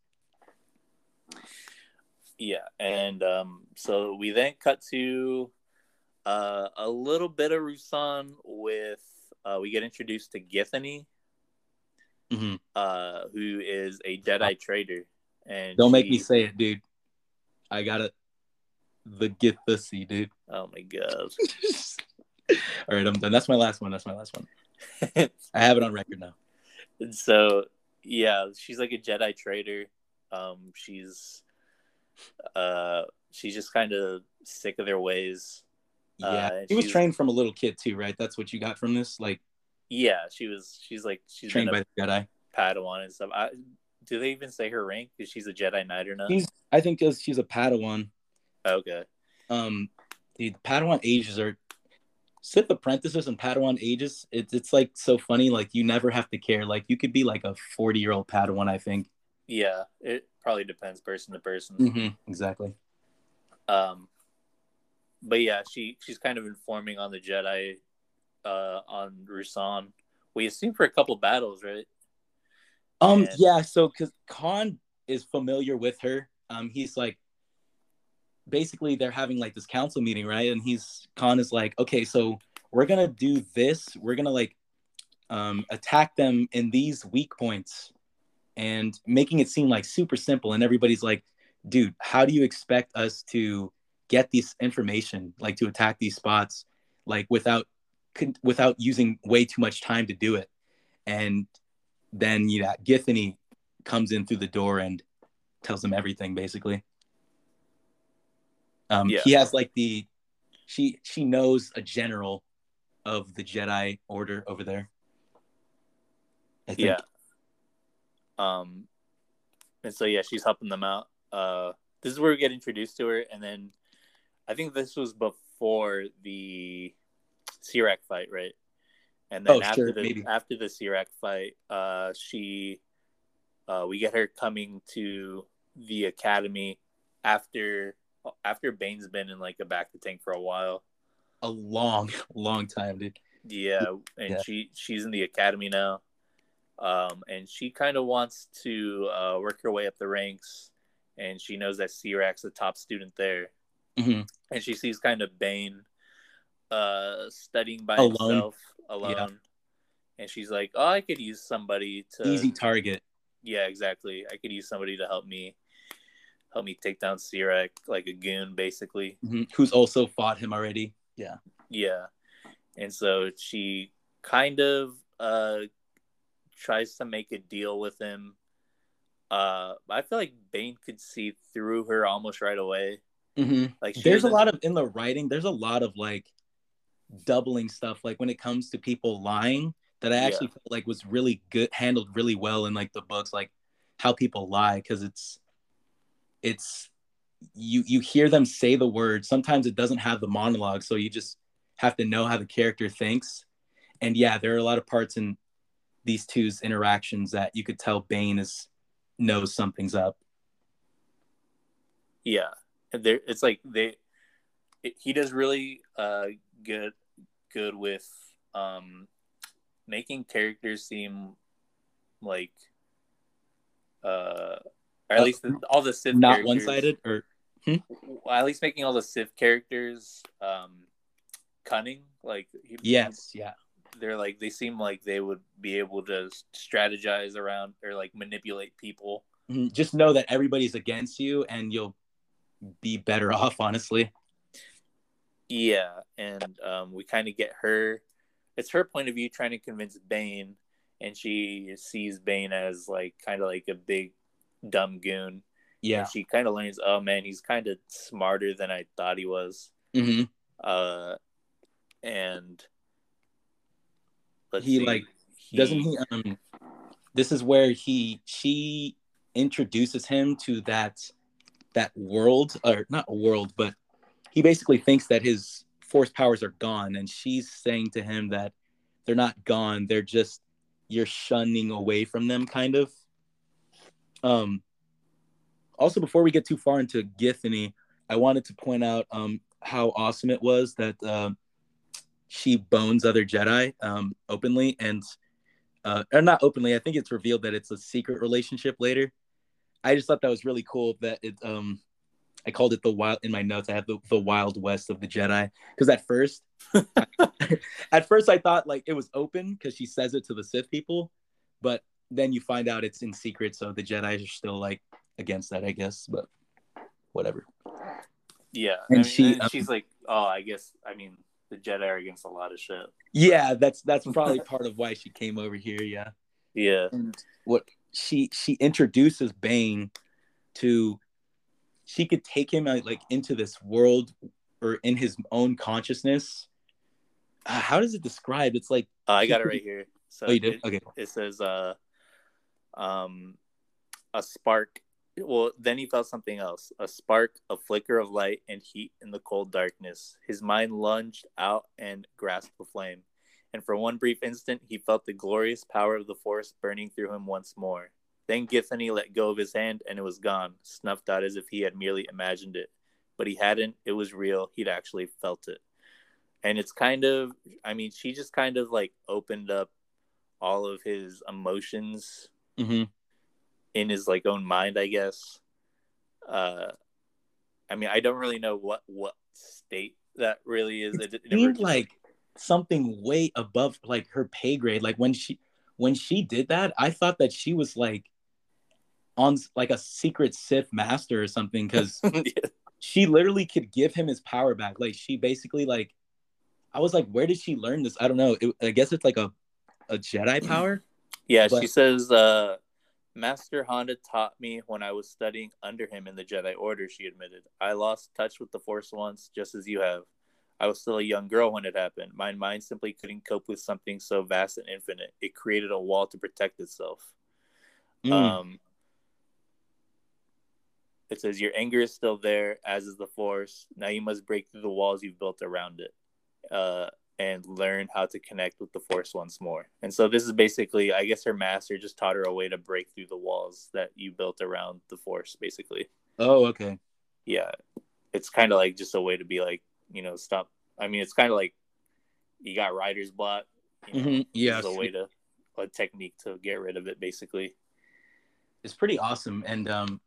Yeah, and um, so we then cut to uh, a little bit of Ruusan with uh, we get introduced to Githany, Mhm. uh, who is a Jedi trader, and Don't make me say it, dude. I got it. The Githusy, dude. Oh my god! All right, I'm done. That's my last one. That's my last one. I have it on record now. And so yeah, she's like a Jedi trader. Um, she's uh, she's just kind of sick of their ways. Yeah, Uh, he was trained from a little kid too, right? That's what you got from this, like Yeah, she was. She's like she's trained by the Jedi. Padawan and stuff. I, do they even say her rank? Is she's a Jedi Knight or not? She's, I think, she's a Padawan. Okay. um the Padawan ages are Sith apprentices and Padawan ages. It's it's like so funny. Like you never have to care. Like you could be like a forty year old Padawan. I think. Yeah, it probably depends person to person. Mm-hmm. Exactly. Um, but yeah, she she's kind of informing on the Jedi, uh, on Ruusan. We assume for a couple battles, right? Um. And- Yeah. So because Kaan is familiar with her. Um. He's like. Basically, they're having like this council meeting, right? And he's Kaan is like, okay, so we're gonna do this. We're gonna like um, attack them in these weak points, and making it seem like super simple. And everybody's like, dude, how do you expect us to get this information, like to attack these spots, like without without using way too much time to do it? And then you know, Githany comes in through the door and tells them everything basically. Um, yeah. He has like the she she knows a general of the Jedi Order over there. I think. Yeah. Um, and so yeah, she's helping them out. Uh, this is where we get introduced to her, and then I think this was before the Sirak fight, right? And then oh, after sure, the maybe. after the Sirak fight, uh, she uh, we get her coming to the academy after after Bane's been in like a bacta tank for a while. A long, long time, dude. Yeah, and yeah. she she's in the academy now. Um, and she kind of wants to uh, work her way up the ranks, and she knows that Sirak's the top student there, mm-hmm. and she sees kind of Bane uh, studying by alone. himself alone, yeah. and she's like, "Oh, I could use somebody to easy target." Yeah, exactly. I could use somebody to help me help me take down Sirak like a goon, basically. Mm-hmm. Who's also fought him already. Yeah. Yeah. And so she kind of uh tries to make a deal with him. Uh I feel like Bane could see through her almost right away. Mm-hmm. Like there's a lot of in the writing, there's a lot of like doubling stuff like when it comes to people lying that I actually yeah. felt like was really good handled really well in like the books like how people lie because it's it's you you hear them say the word sometimes it doesn't have the monologue so you just have to know how the character thinks and yeah there are a lot of parts in these two's interactions that you could tell bane is knows something's up yeah there it's like they it, he does really uh good good with um making characters seem like uh or at uh, least all the Sith not one sided or hmm? at least making all the Sith characters um cunning. Like he, yes, yeah. They're like they seem like they would be able to strategize around or like manipulate people. Mm-hmm. Just know that everybody's against you, and you'll be better off, honestly. Yeah, and um, we kind of get her. It's her point of view trying to convince Bane, and she sees Bane as like kind of like a big dumb goon. Yeah. And she kind of learns, oh man, he's kind of smarter than I thought he was. Mm-hmm. Uh, and he see, like he... doesn't he um this is where he she introduces him to that that world or not a world but he basically thinks that his force powers are gone and she's saying to him that they're not gone they're just you're shunning away from them kind of um, also, before we get too far into Githany, I wanted to point out um, how awesome it was that uh, she bones other Jedi um, openly and uh, or not openly. I think it's revealed that it's a secret relationship later. I just thought that was really cool that it. Um, I called it the wild in my notes. I have the, the wild west of the Jedi because at first, at first I thought like it was open because she says it to the Sith people, but then you find out it's in secret, so the Jedi are still like against that, I guess. But whatever. Yeah, and I mean, she and um, she's like, oh, I guess I mean the Jedi are against a lot of shit. Yeah, that's that's probably part of why she came over here. Yeah. Yeah. And what she she introduces Bane to, she could take him like into this world or in his own consciousness. Uh, how does it describe? It's like uh, I got it right here. So oh, you did? It, okay. It says, uh, um, a spark. Well, then he felt something else a spark, a flicker of light and heat in the cold darkness. His mind lunged out and grasped the flame. And for one brief instant, he felt the glorious power of the force burning through him once more. Then Githany let go of his hand and it was gone, snuffed out as if he had merely imagined it. But he hadn't, it was real, he'd actually felt it. And it's kind of, I mean, she just kind of like opened up all of his emotions mm-hmm. in his like own mind, I guess. Uh, I mean, I don't really know what what state that really is. It, it seemed like something way above like her pay grade. Like when she when she did that, I thought that she was like on like a secret Sith master or something because yeah. she literally could give him his power back. Like she basically like I was like, where did she learn this? I don't know. It, I guess it's like a a Jedi power. Yeah, but... she says uh Master Honda taught me when I was studying under him in the Jedi Order, she admitted. I lost touch with the Force once, just as you have. I was still a young girl when it happened. My mind simply couldn't cope with something so vast and infinite. It created a wall to protect itself. Mm. Um, it says, Your anger is still there, as is the Force. Now you must break through the walls you've built around it. Uh, and learn how to connect with the force once more. And so this is basically, I guess her master just taught her a way to break through the walls that you built around the force, basically. Oh, okay. Yeah. It's kind of like just a way to be like, you know, stop. I mean, it's kind of like you got writer's block. You know, mm-hmm. Yeah. a way to, a technique to get rid of it, basically. It's pretty awesome. And um,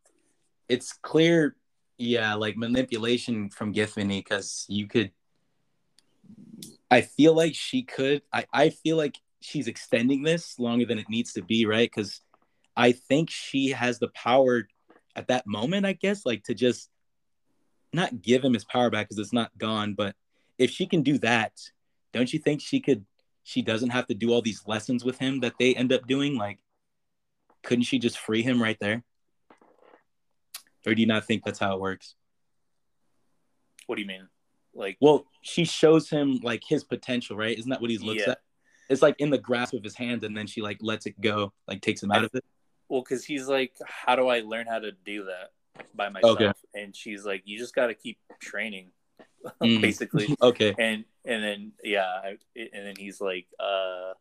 it's clear, yeah, like manipulation from Githany because you could I feel like she could. I, I feel like she's extending this longer than it needs to be, right? Because I think she has the power at that moment, I guess, like to just not give him his power back because it's not gone. But if she can do that, don't you think she could? She doesn't have to do all these lessons with him that they end up doing. Like, couldn't she just free him right there? Or do you not think that's how it works? What do you mean? Like, well, she shows him like his potential, right? Isn't that what he looks yeah. at? It's like in the grasp of his hand, and then she like lets it go, like takes him out of it. Well, because he's like, "How do I learn how to do that by myself?" Okay. And she's like, "You just got to keep training." mm. basically. okay. And and then yeah, and then he's like, uh,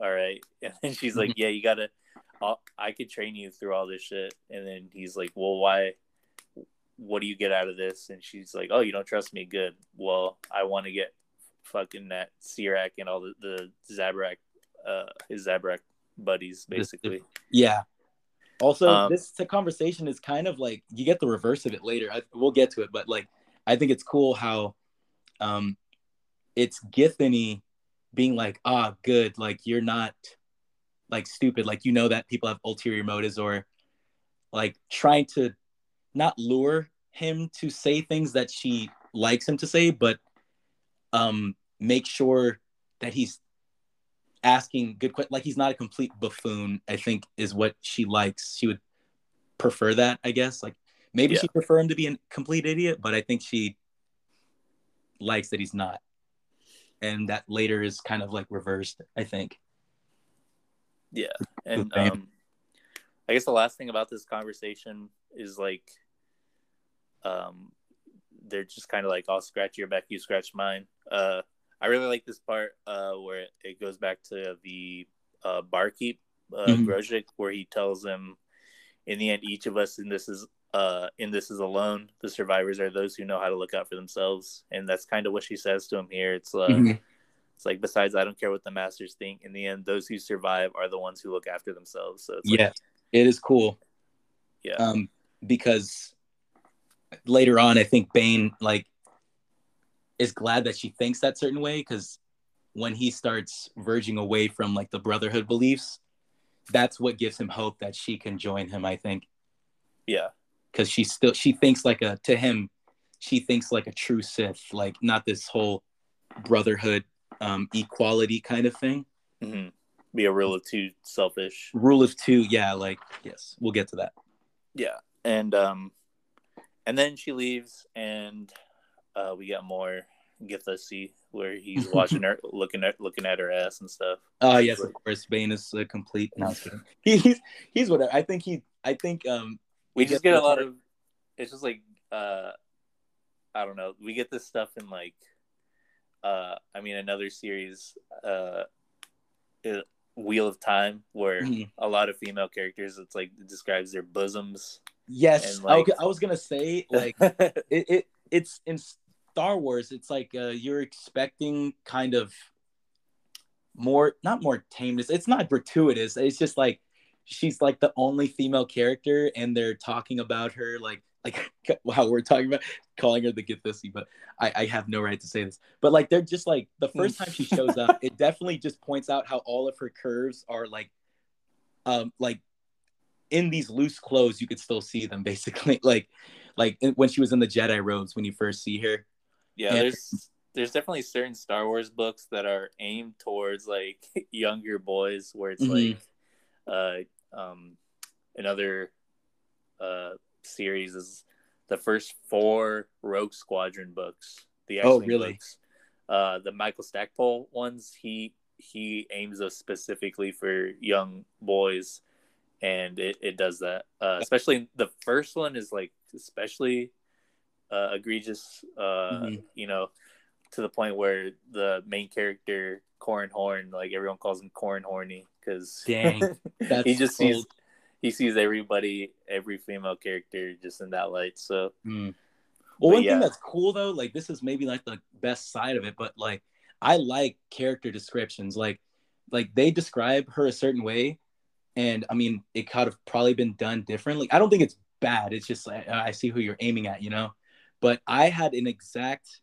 all right. And then she's like, yeah, you gotta. I'll, I could train you through all this shit. And then he's like, well, why? what do you get out of this? And she's like, oh, you don't trust me? Good. Well, I want to get fucking that Sirak and all the, the Zabrak, uh, his Zabrak buddies, basically. Yeah. Also, um, this conversation is kind of like you get the reverse of it later. I, we'll get to it, but like I think it's cool how um it's Githany being like, ah, good, like you're not like stupid, like you know that people have ulterior motives or like trying to not lure him to say things that she likes him to say, but um, make sure that he's asking good questions. Like he's not a complete buffoon. I think is what she likes. She would prefer that, I guess. Like maybe yeah. she prefer him to be a complete idiot, but I think she likes that he's not. And that later is kind of like reversed. I think. Yeah, and um, I guess the last thing about this conversation is like um, they're just kind of like, I'll scratch your back, you scratch mine. Uh, I really like this part uh, where it goes back to the uh, barkeep, uh, mm-hmm. where he tells him, in the end, each of us in this is uh, in this is alone. The survivors are those who know how to look out for themselves, and that's kind of what she says to him here. It's uh, mm-hmm. it's like besides, I don't care what the masters think. In the end, those who survive are the ones who look after themselves. So yeah, like, it is cool. Yeah, um, because later on, I think Bane like is glad that she thinks that certain way because when he starts verging away from like the brotherhood beliefs, that's what gives him hope that she can join him. I think. Yeah. Because she still she thinks like a to him, she thinks like a true Sith, like not this whole brotherhood um, equality kind of thing. Mm-hmm. Be a rule of two, selfish. Rule of two, yeah. Like yes, we'll get to that. Yeah, and um, and then she leaves, and uh, we got more see where he's watching her, looking at looking at her ass and stuff. Oh yes, of course. Bane is a complete. He's he's whatever. I think he. I think um. We, just get a lot of. It's just like uh, I don't know. We get this stuff in like, uh, I mean, another series, uh, Wheel of Time, where mm-hmm. a lot of female characters. It's like it describes their bosoms Yes, like... I, I, was gonna say like it, it it's in Star Wars. It's like uh, you're expecting kind of more, not more tameness. It's not gratuitous. It's just like she's like the only female character, and they're talking about her like like wow, we're talking about calling her the Githissy, but I, I have no right to say this. But like they're just like the first time she shows up, it definitely just points out how all of her curves are like um like in these loose clothes you could still see them basically like like when she was in the Jedi robes when you first see her. Yeah, and, there's there's definitely certain Star Wars books that are aimed towards like younger boys where it's mm-hmm. like uh um another uh series is the first four Rogue Squadron books. The X-Wing oh really? Books. Uh, the Michael Stackpole ones he he aims us specifically for young boys, and it, it does that. Uh, especially the first one is like especially uh, egregious. Uh, mm-hmm. You know, to the point where the main character Corran Horn, like everyone calls him Corran Horny, because dang, he just cold. sees he sees everybody, every female character just in that light. So, mm. well, one yeah. thing that's cool though, like this is maybe like the best side of it, but like I like character descriptions. Like, like they describe her a certain way, and I mean, it could have probably been done differently. I don't think it's bad. It's just like I see who you're aiming at, you know. But I had an exact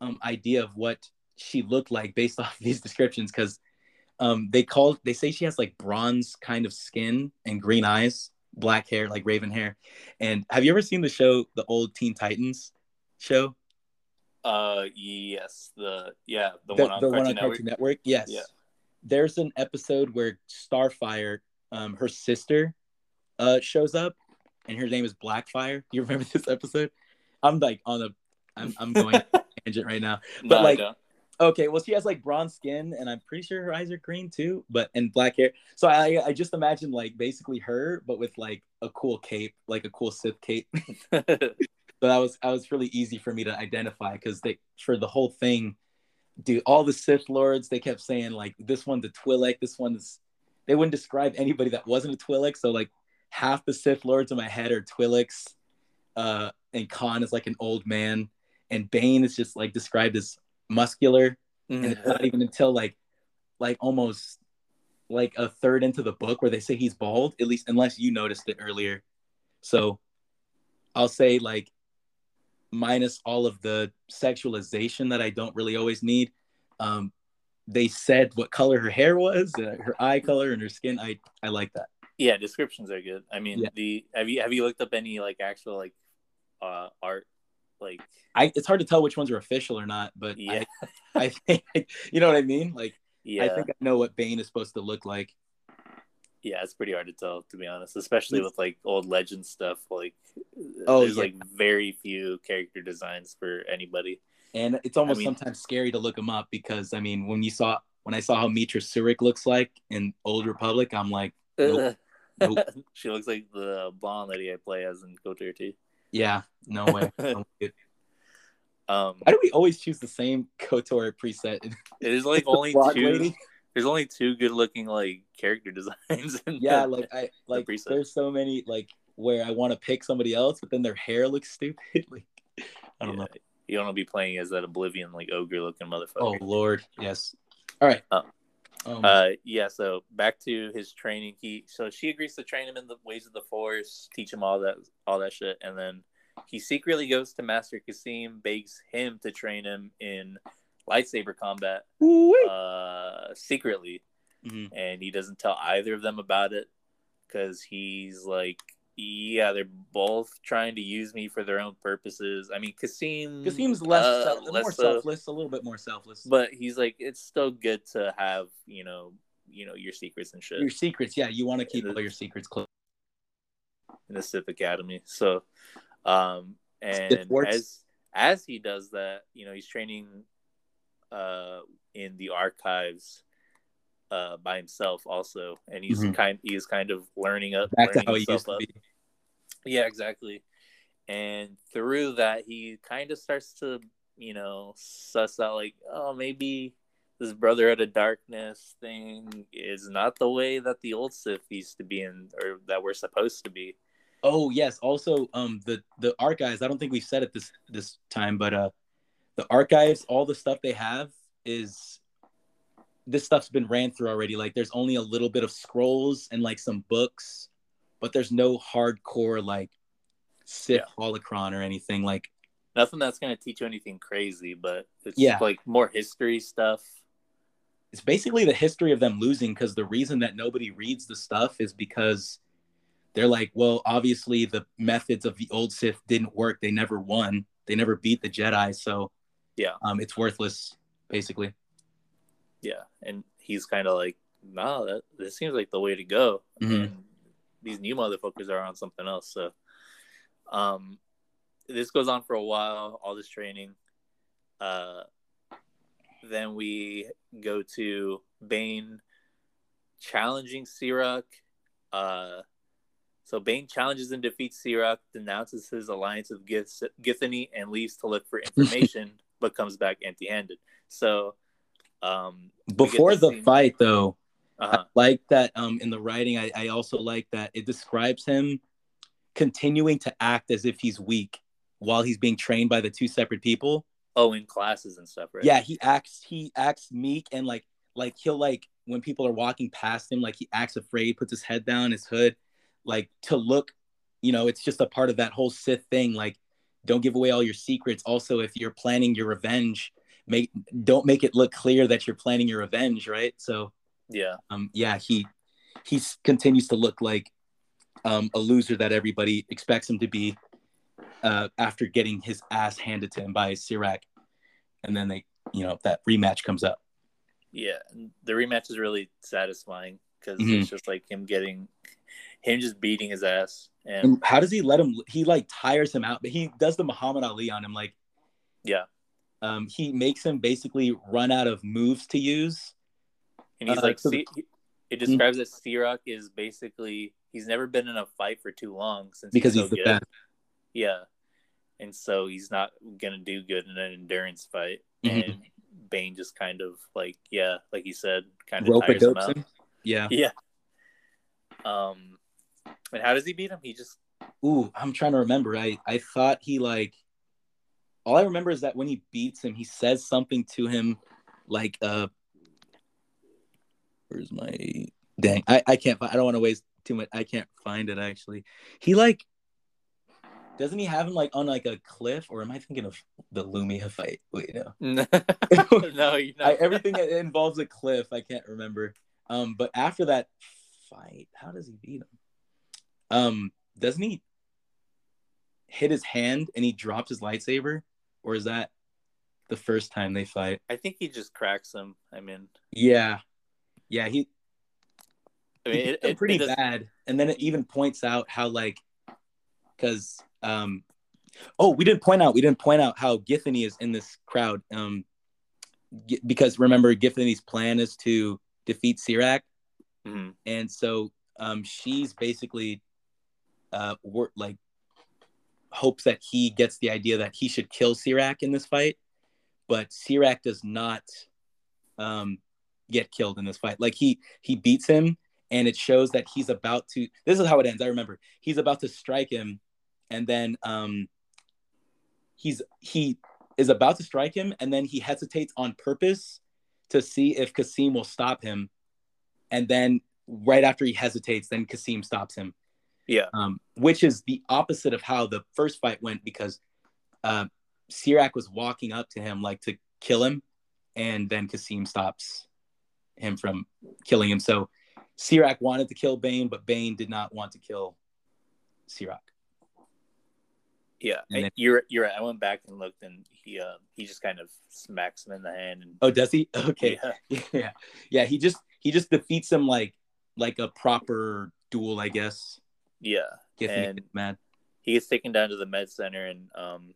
um, idea of what she looked like based off these descriptions because um, they call they say she has like bronze kind of skin and green eyes, black hair, like raven hair. And have you ever seen the show, the old Teen Titans show? Uh, yes, the yeah, the, the one on, the Cartoon, one on Network. Cartoon Network. Yes. Yeah. There's an episode where Starfire, um, her sister, uh, shows up, and her name is Blackfire. You remember this episode? I'm like on a, I'm I'm going tangent right now, but no, like Okay, well, she has like bronze skin, and I'm pretty sure her eyes are green too, but and black hair. So I I just imagine like basically her, but with like a cool cape, like a cool Sith cape. so that was that was really easy for me to identify because they for the whole thing, dude, all the Sith lords they kept saying like this one's a Twi'lek, this one's they wouldn't describe anybody that wasn't a Twi'lek. So like half the Sith lords in my head are Twi'leks, uh, and Kaan is like an old man, and Bane is just like described as muscular, mm-hmm. and it's not even until like like almost like a third into the book where they say he's bald. At least unless you noticed it earlier. So I'll say like minus all of the sexualization that I don't really always need. Um, they said what color her hair was, uh, her eye color, and her skin. I I like that. Yeah, descriptions are good. I mean, yeah. the have you have you looked up any like actual like uh art like I it's hard to tell which ones are official or not, but yeah, I, I think you know what I mean. Like, yeah, I think I know what Bane is supposed to look like. Yeah, it's pretty hard to tell, to be honest, especially with like old legend stuff. Like, oh, there's yeah. like very few character designs for anybody, and it's almost I mean, sometimes scary to look them up because I mean, when you saw when I saw how Meetra Surik looks like in Old Republic, I'm like, nope, nope. she looks like the blonde lady I play as in KOTOR too. Yeah, no way. um, Why do we always choose the same Kotor preset? It is like only two. Lady? There's only two good looking like character designs. yeah, the, like I like. The there's so many like where I want to pick somebody else, but then their hair looks stupid. like I don't yeah. know. You don't want to be playing as that oblivion like ogre looking motherfucker. Oh lord, yes. All right. Uh, um, uh, yeah. So back to his training. He so she agrees to train him in the ways of the Force, teach him all that all that shit, and then he secretly goes to Master Kas'im, begs him to train him in lightsaber combat, uh, secretly, mm-hmm. and he doesn't tell either of them about it because he's like, yeah, they're both trying to use me for their own purposes. I mean, Kas'im Kas'im's less, uh, self, less more selfless, a little bit more selfless. But he's like, it's still good to have, you know, you know, your secrets and shit. Your secrets, yeah, you want to keep the, all your secrets close. In the Sith Academy, so, um, and as as he does that, you know, he's training, uh, in the archives uh, by himself also, and he's mm-hmm. kind he's kind of learning up. Back learning how he used up. to be. Yeah, exactly. And through that, he kind of starts to you know suss out like, oh, maybe this Brotherhood of Darkness thing is not the way that the old Sith used to be in, or that we're supposed to be. Oh yes. Also, um, the the archives. I don't think we've said it this this time, but uh, the archives, all the stuff they have is this stuff's been ran through already. Like there's only a little bit of scrolls and like some books, but there's no hardcore like Sith Yeah. holocron or anything. Like, Nothing that's gonna teach you anything crazy, but it's Yeah. like more history stuff. it's basically the history of them losing because the reason that nobody reads the stuff is because they're like, well, obviously the methods of the old Sith didn't work. They never won. They never beat the Jedi. So, Yeah. um, it's worthless, basically. Yeah, and he's kind of like, nah, that this seems like the way to go. Mhm. These new motherfuckers are on something else. So, um, this goes on for a while. All this training. Uh, then we go to Bane challenging Sirak. Uh, so Bane challenges and defeats Sirak, denounces his alliance with Gith- Githany, and leaves to look for information, but comes back empty-handed. So, um, Before the see- fight, though, uh-huh. I like that um, in the writing. I, I also like that it describes him continuing to act as if he's weak while he's being trained by the two separate people. Oh, in classes and stuff, right? Yeah, he acts he acts meek and like like he'll like when people are walking past him, like he acts afraid, puts his head down, his hood, like to look, you know, it's just a part of that whole Sith thing. Like, don't give away all your secrets. Also, if you're planning your revenge, make don't make it look clear that you're planning your revenge, right? So yeah, um yeah he he continues to look like um a loser that everybody expects him to be uh after getting his ass handed to him by Sirak and then they you know that rematch comes up yeah. The rematch is really satisfying because Mhm. it's just like him getting him just beating his ass, and and how does he let him he like tires him out but he does the Muhammad Ali on him like yeah, um he makes him basically run out of moves to use and he's Uh, like, so the- it describes that Sirak is basically he's never been in a fight for too long since because he's, he's so the good. best Yeah, and so he's not gonna do good in an endurance fight, Mhm. and Bane just kind of like yeah, like he said, kind of rope tires him out. him yeah Yeah. Um, and how does he beat him? He just Ooh, I'm trying to remember. I I thought he like all I remember is that when he beats him, he says something to him like uh where's my dang I, I can't I don't want to waste too much I can't find it actually. He like doesn't he have him like on like a cliff or am I thinking of the Lumia fight? Wait, no. no, you're not. I, everything involves a cliff, I can't remember. Um, but after that fight, how does he beat him? Um, doesn't he hit his hand and he drops his lightsaber, or is that the first time they fight? I think he just cracks him. I mean, Yeah, yeah, he, I mean, it, it, pretty it bad, and then it even points out how like, because um, oh, we didn't point out we didn't point out how Githany is in this crowd. Um, Gi- because remember, Githany's plan is to defeat Sirak. Mhm. and so um, she's basically uh, wor- like hopes that he gets the idea that he should kill Sirak in this fight, but Sirak does not um, get killed in this fight. Like he he beats him, and it shows that he's about to. This is how it ends. I remember he's about to strike him, and then um, he's he is about to strike him, and then he hesitates on purpose to see if Kas'im will stop him and then right after he hesitates, then Kas'im stops him, yeah, um, which is the opposite of how the first fight went because uh, Sirak was walking up to him like to kill him, and then Kas'im stops him from killing him. So Sirak wanted to kill Bane, but Bane did not want to kill Sirak. yeah. And then- you're you're right. I went back and looked, and he uh, he just kind of smacks him in the hand, and Oh, does he? Okay, yeah, yeah, yeah. He just he just defeats him like like a proper duel, I guess. Yeah. Get me And- mad. he gets taken down to the med center and um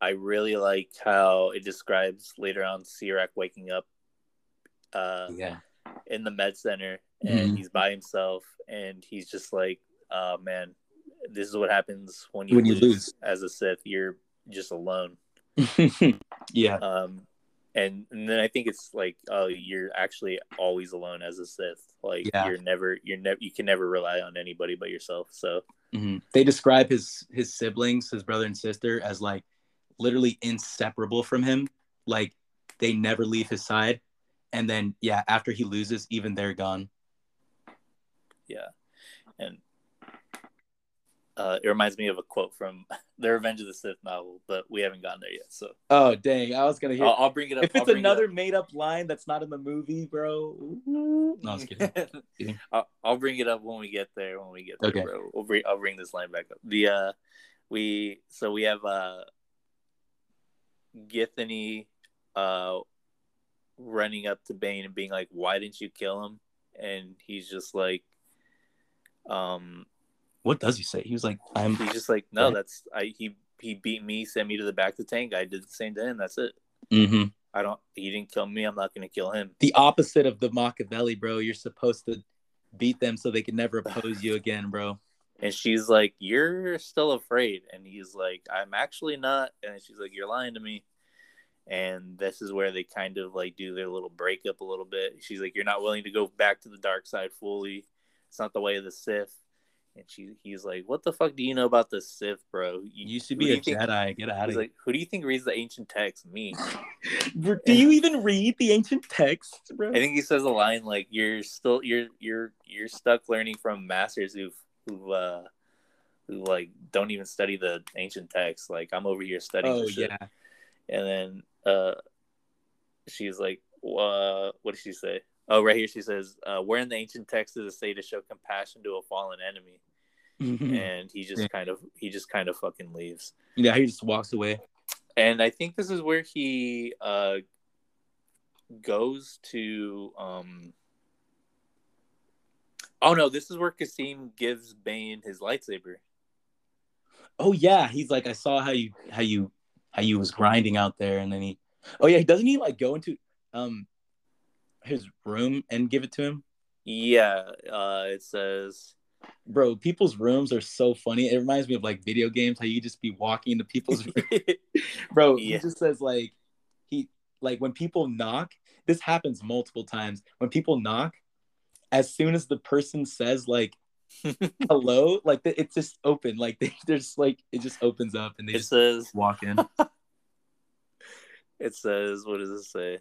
I really like how it describes later on Sirak waking up uh Yeah. in the med center and Mhm. he's by himself and he's just like oh man this is what happens when you, When you lose, lose. as a Sith you're just alone yeah. um and, and then I think it's like oh you're actually always alone as a Sith like Yeah. you're never you're never you can never rely on anybody but yourself so Mhm. They describe his his siblings, his brother and sister, as like literally inseparable from him. Like they never leave his side. And then yeah, after he loses, even they're gone. yeah and uh, it reminds me of a quote from the Revenge of the Sith novel, but we haven't gotten there yet. So Oh dang! I was gonna hear. I'll, I'll bring it up. if it's bring it another made-up line that's not in the movie, bro. No, I was kidding. Kidding. I'll, I'll bring it up when we get there. When we get there, Okay. bro. We'll bring, I'll bring this line back up. The uh, we so we have uh, Githany, uh, running up to Bane and being like, "Why didn't you kill him?" And he's just like, um, What does he say? He was like, "I'm." he's just like, "No, that's I. He he beat me, sent me to the back of the tank. I did the same to him. That's it. hmm I don't. He didn't kill me. I'm not gonna kill him." The opposite of the Machiavelli, bro. You're supposed to beat them so they can never oppose you again, bro. And she's like, You're still afraid. And he's like, I'm actually not. And she's like, You're lying to me. And this is where they kind of like do their little breakup a little bit. She's like, You're not willing to go back to the dark side fully. It's not the way of the Sith. And she, he's like, What the fuck do you know about the Sith, bro? You used to be a you think- Jedi. Get out He's of like, Who do you think reads the ancient text? Me. here. Do you even read the ancient texts, bro? I think he says a line like, You're still you're you're you're stuck learning from masters who've who uh who like don't even study the ancient texts. Like I'm over here studying oh yeah. And then uh, she's like, uh, what did she say? Oh, right here she says, uh, "Where in the ancient text does it say to show compassion to a fallen enemy?" And he just. Yeah. kind of he just kind of fucking leaves. yeah, he just walks away. And I think this is where he uh, goes to. Um... Oh no, this is where Kas'im gives Bane his lightsaber. Oh yeah, he's like, I saw how you how you how you was grinding out there, and then he, oh yeah, doesn't he like go into um his room and give it to him? Yeah, uh, it says. Bro, people's rooms are so funny. It reminds me of like video games, how you just be walking into people's bro Yeah. he just says like he like when people knock this happens multiple times when people knock as soon as the person says like hello like it's just open like they, there's like it just opens up and they it just says walk in It says, what does it say?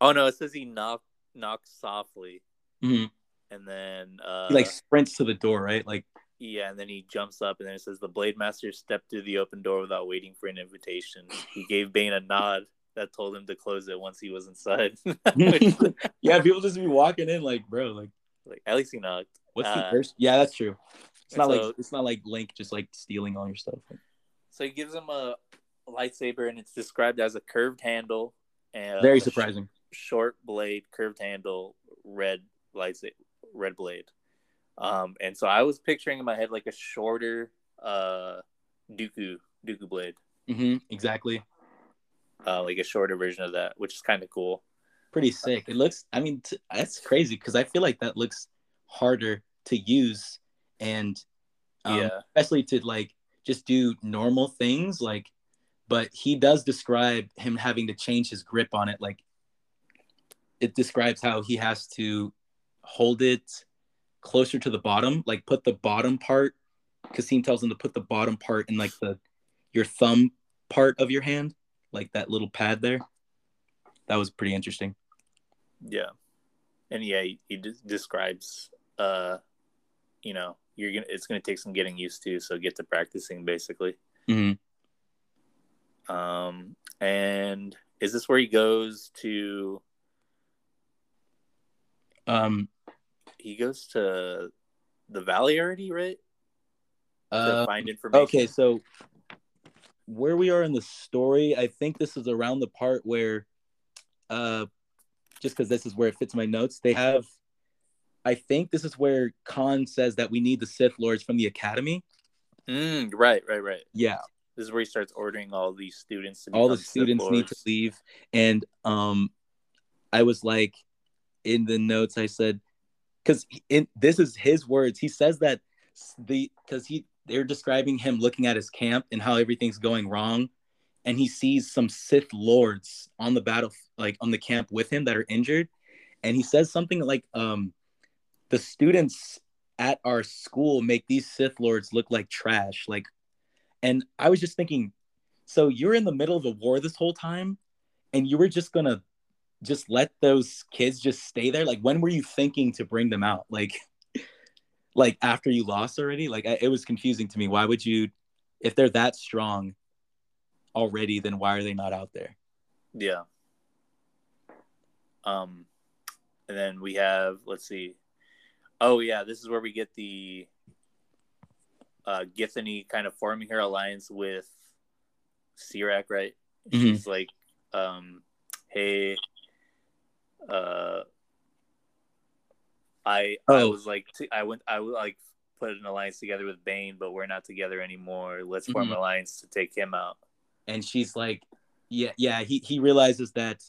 Oh no, it says he knocked knocked softly, Mhm. and then uh, he like sprints to the door right like yeah, and then he jumps up, and then it says the blade master stepped through the open door without waiting for an invitation. He gave Bane a nod that told him to close it once he was inside. Yeah people just be walking in like bro like like at least he knocked. what's Uh, the first yeah that's true it's not so- like it's not like link just like stealing all your stuff So he gives him a lightsaber, and it's described as a curved handle and very surprising short blade, curved handle, red lightsaber, red blade. Um, and so I was picturing in my head like a shorter uh Dooku Dooku blade, Mm-hmm, exactly uh, like a shorter version of that, which is kind of cool. pretty sick. It looks, I mean, t- that's crazy because I feel like that looks harder to use and um, yeah, especially to like just do normal things. Like, but he does describe him having to change his grip on it. Like, it describes how he has to hold it closer to the bottom, like put the bottom part. Kas'im tells him to put the bottom part in like the your thumb part of your hand, like that little pad there. That was pretty interesting. yeah, and yeah, he, he de- describes, uh, you know, you're gonna it's gonna take some getting used to, so get to practicing basically. Mm-hmm. Um, and is this where he goes to? Um, He goes to the valley already, right? To uh, find information. okay, so where we are in the story, I think this is around the part where, uh, just because this is where it fits my notes, they have. I think this is where Kaan says that we need the Sith Lords from the Academy. Mm, right, right, right. Yeah, This is where he starts ordering all these students. To all the students need to leave, and um, I was like, in the notes, I said, because in this is his words. He says that the because he they're describing him looking at his camp and how everything's going wrong, and he sees some Sith lords on the battle, like on the camp with him that are injured, and he says something like, um, the students at our school make these Sith lords look like trash, like, and I was just thinking, so you're in the middle of a war this whole time, and you were just gonna just let those kids just stay there like when were you thinking to bring them out like like after you lost already. Like I, it was confusing to me. Why would you, if they're that strong already, then why are they not out there? Yeah. Um, and then we have let's see. Oh yeah, this is where we get the uh Githany kind of forming her alliance with Sirak, right? Mhm. She's like, um, hey, uh, I I Oh. was like t- I went I would like put an alliance together with Bane, but we're not together anymore. Let's form Mhm. an alliance to take him out. and she's like yeah yeah he, he realizes that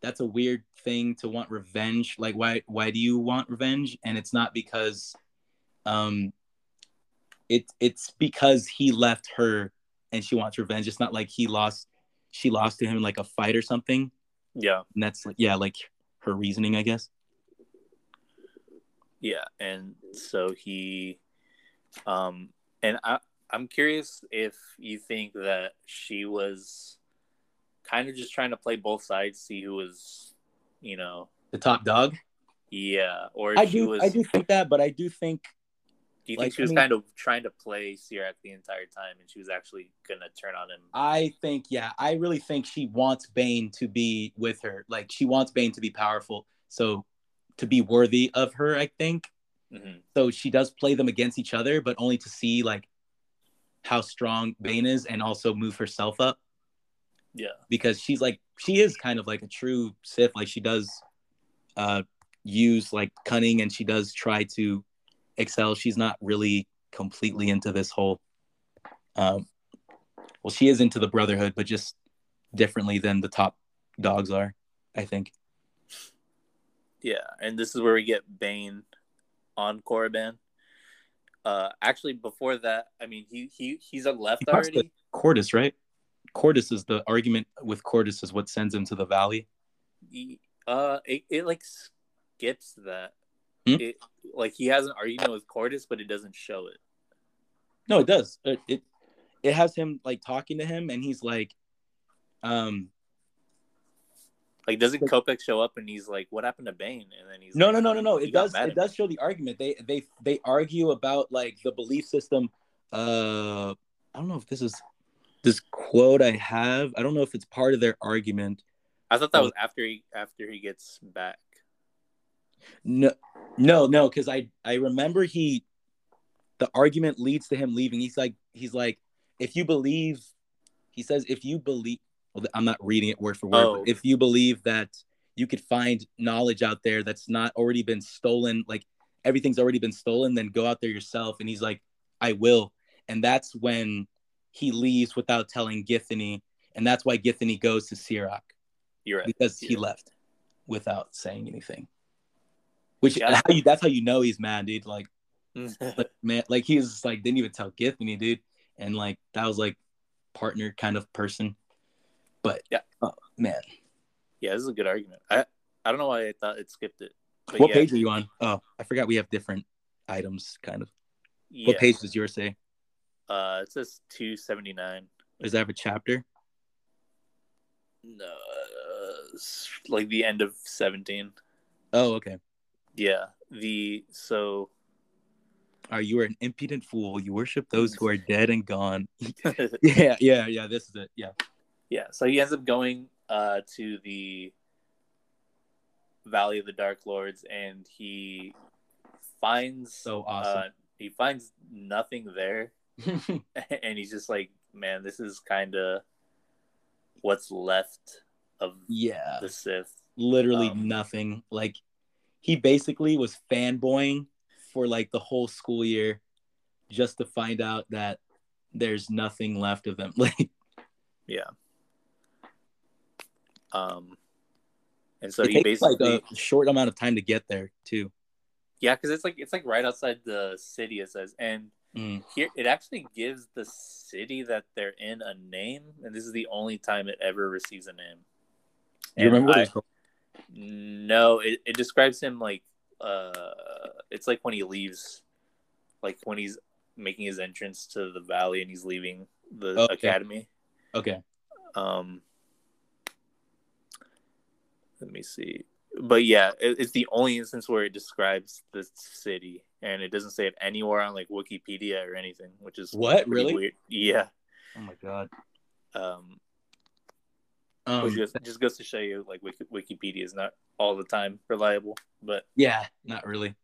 that's a weird thing to want revenge like why why do you want revenge and it's not because um it it's because he left her and she wants revenge it's not like he lost she lost to him in like a fight or something Yeah, and that's like yeah like her reasoning i guess yeah, and so he, um, and I I'm curious if you think that she was kind of just trying to play both sides, see who was, you know, the top dog yeah, or i she do was. i do think that but i do think Do you like, think she I was mean- kind of trying to play Sirak the entire time, and she was actually gonna turn on him? I think, yeah, I really think she wants Bane to be with her. Like she wants Bane to be powerful. So to be worthy of her, I think. hmm So she does play them against each other, but only to see like how strong Bane is and also move herself up Yeah, because she's like she is kind of like a true Sith. Like she does uh use like cunning and she does try to excel. She's not really completely into this whole um well she is into the brotherhood, but just differently than the top dogs are, I think. yeah, and this is where we get Bane on Korriban. Uh, actually, before that, I mean, he he he's a left He already. Qordis, right? Qordis is the argument with Qordis is what sends him to the valley. He, uh, it, it like skips that. Hmm? It like he has an argument with Qordis, but it doesn't show it. No, it does. It, it it has him like talking to him, and he's like, um, Like, doesn't Kopecz show up and he's like, "What happened to Bane?" And then he's no, like, no, no, no, no. It does. It does show the argument. They they they argue about like the belief system. Uh, I don't know if this is this quote I have. I don't know if it's part of their argument. I thought that was after he after he gets back. No, no, no, because I I remember he, the argument leads to him leaving. He's like he's like, if you believe, he says if you believe. Well, I'm not reading it word for word. Oh. But if you believe that you could find knowledge out there that's not already been stolen, like everything's already been stolen, then go out there yourself. And he's like, I will. And that's when he leaves without telling Githany, and that's why Githany goes to You're right. because he left without saying anything. Which Yeah. how you, that's how you know he's mad, dude. Like, like man, like he was like didn't even tell Githany, dude, and like that was like partner kind of person. But Yeah. oh, man, yeah, this is a good argument. I I don't know why I thought it skipped it. What yeah, page are you on? Oh, I forgot we have different items, kind of. What page does yours say? Uh, it says two seventy nine. Does that have a chapter? No, uh, like the end of seventeen. Oh, okay. Yeah. The so Are you are an impudent fool? You worship those who are dead and gone. yeah, yeah, yeah. This is it. Yeah. yeah. So he ends up going uh to the Valley of the Dark Lords, and he finds So uh, awesome. he finds nothing there, and he's just like, man, this is kind of what's left of yeah. the Sith. literally Um, nothing. Like he basically was fanboying for like the whole school year just to find out that there's nothing left of them. Like Yeah. Um, and so it he takes basically, like a short amount of time to get there too. yeah, because it's like it's like right outside the city. It says, and Mm. here it actually gives the city that they're in a name, and this is the only time it ever receives a name. You remember what I- it was called? No, it, it describes him like uh, it's like when he leaves, like when he's making his entrance to the valley and he's leaving the Okay. academy. Okay. Um, let me see. but yeah, it, it's the only instance where it describes the city, and it doesn't say it anywhere on like Wikipedia or anything, which is What? Really? weird. Yeah. Oh my god. Um, Um, which just, just goes to show you like Wikipedia is not all the time reliable, but yeah, not really.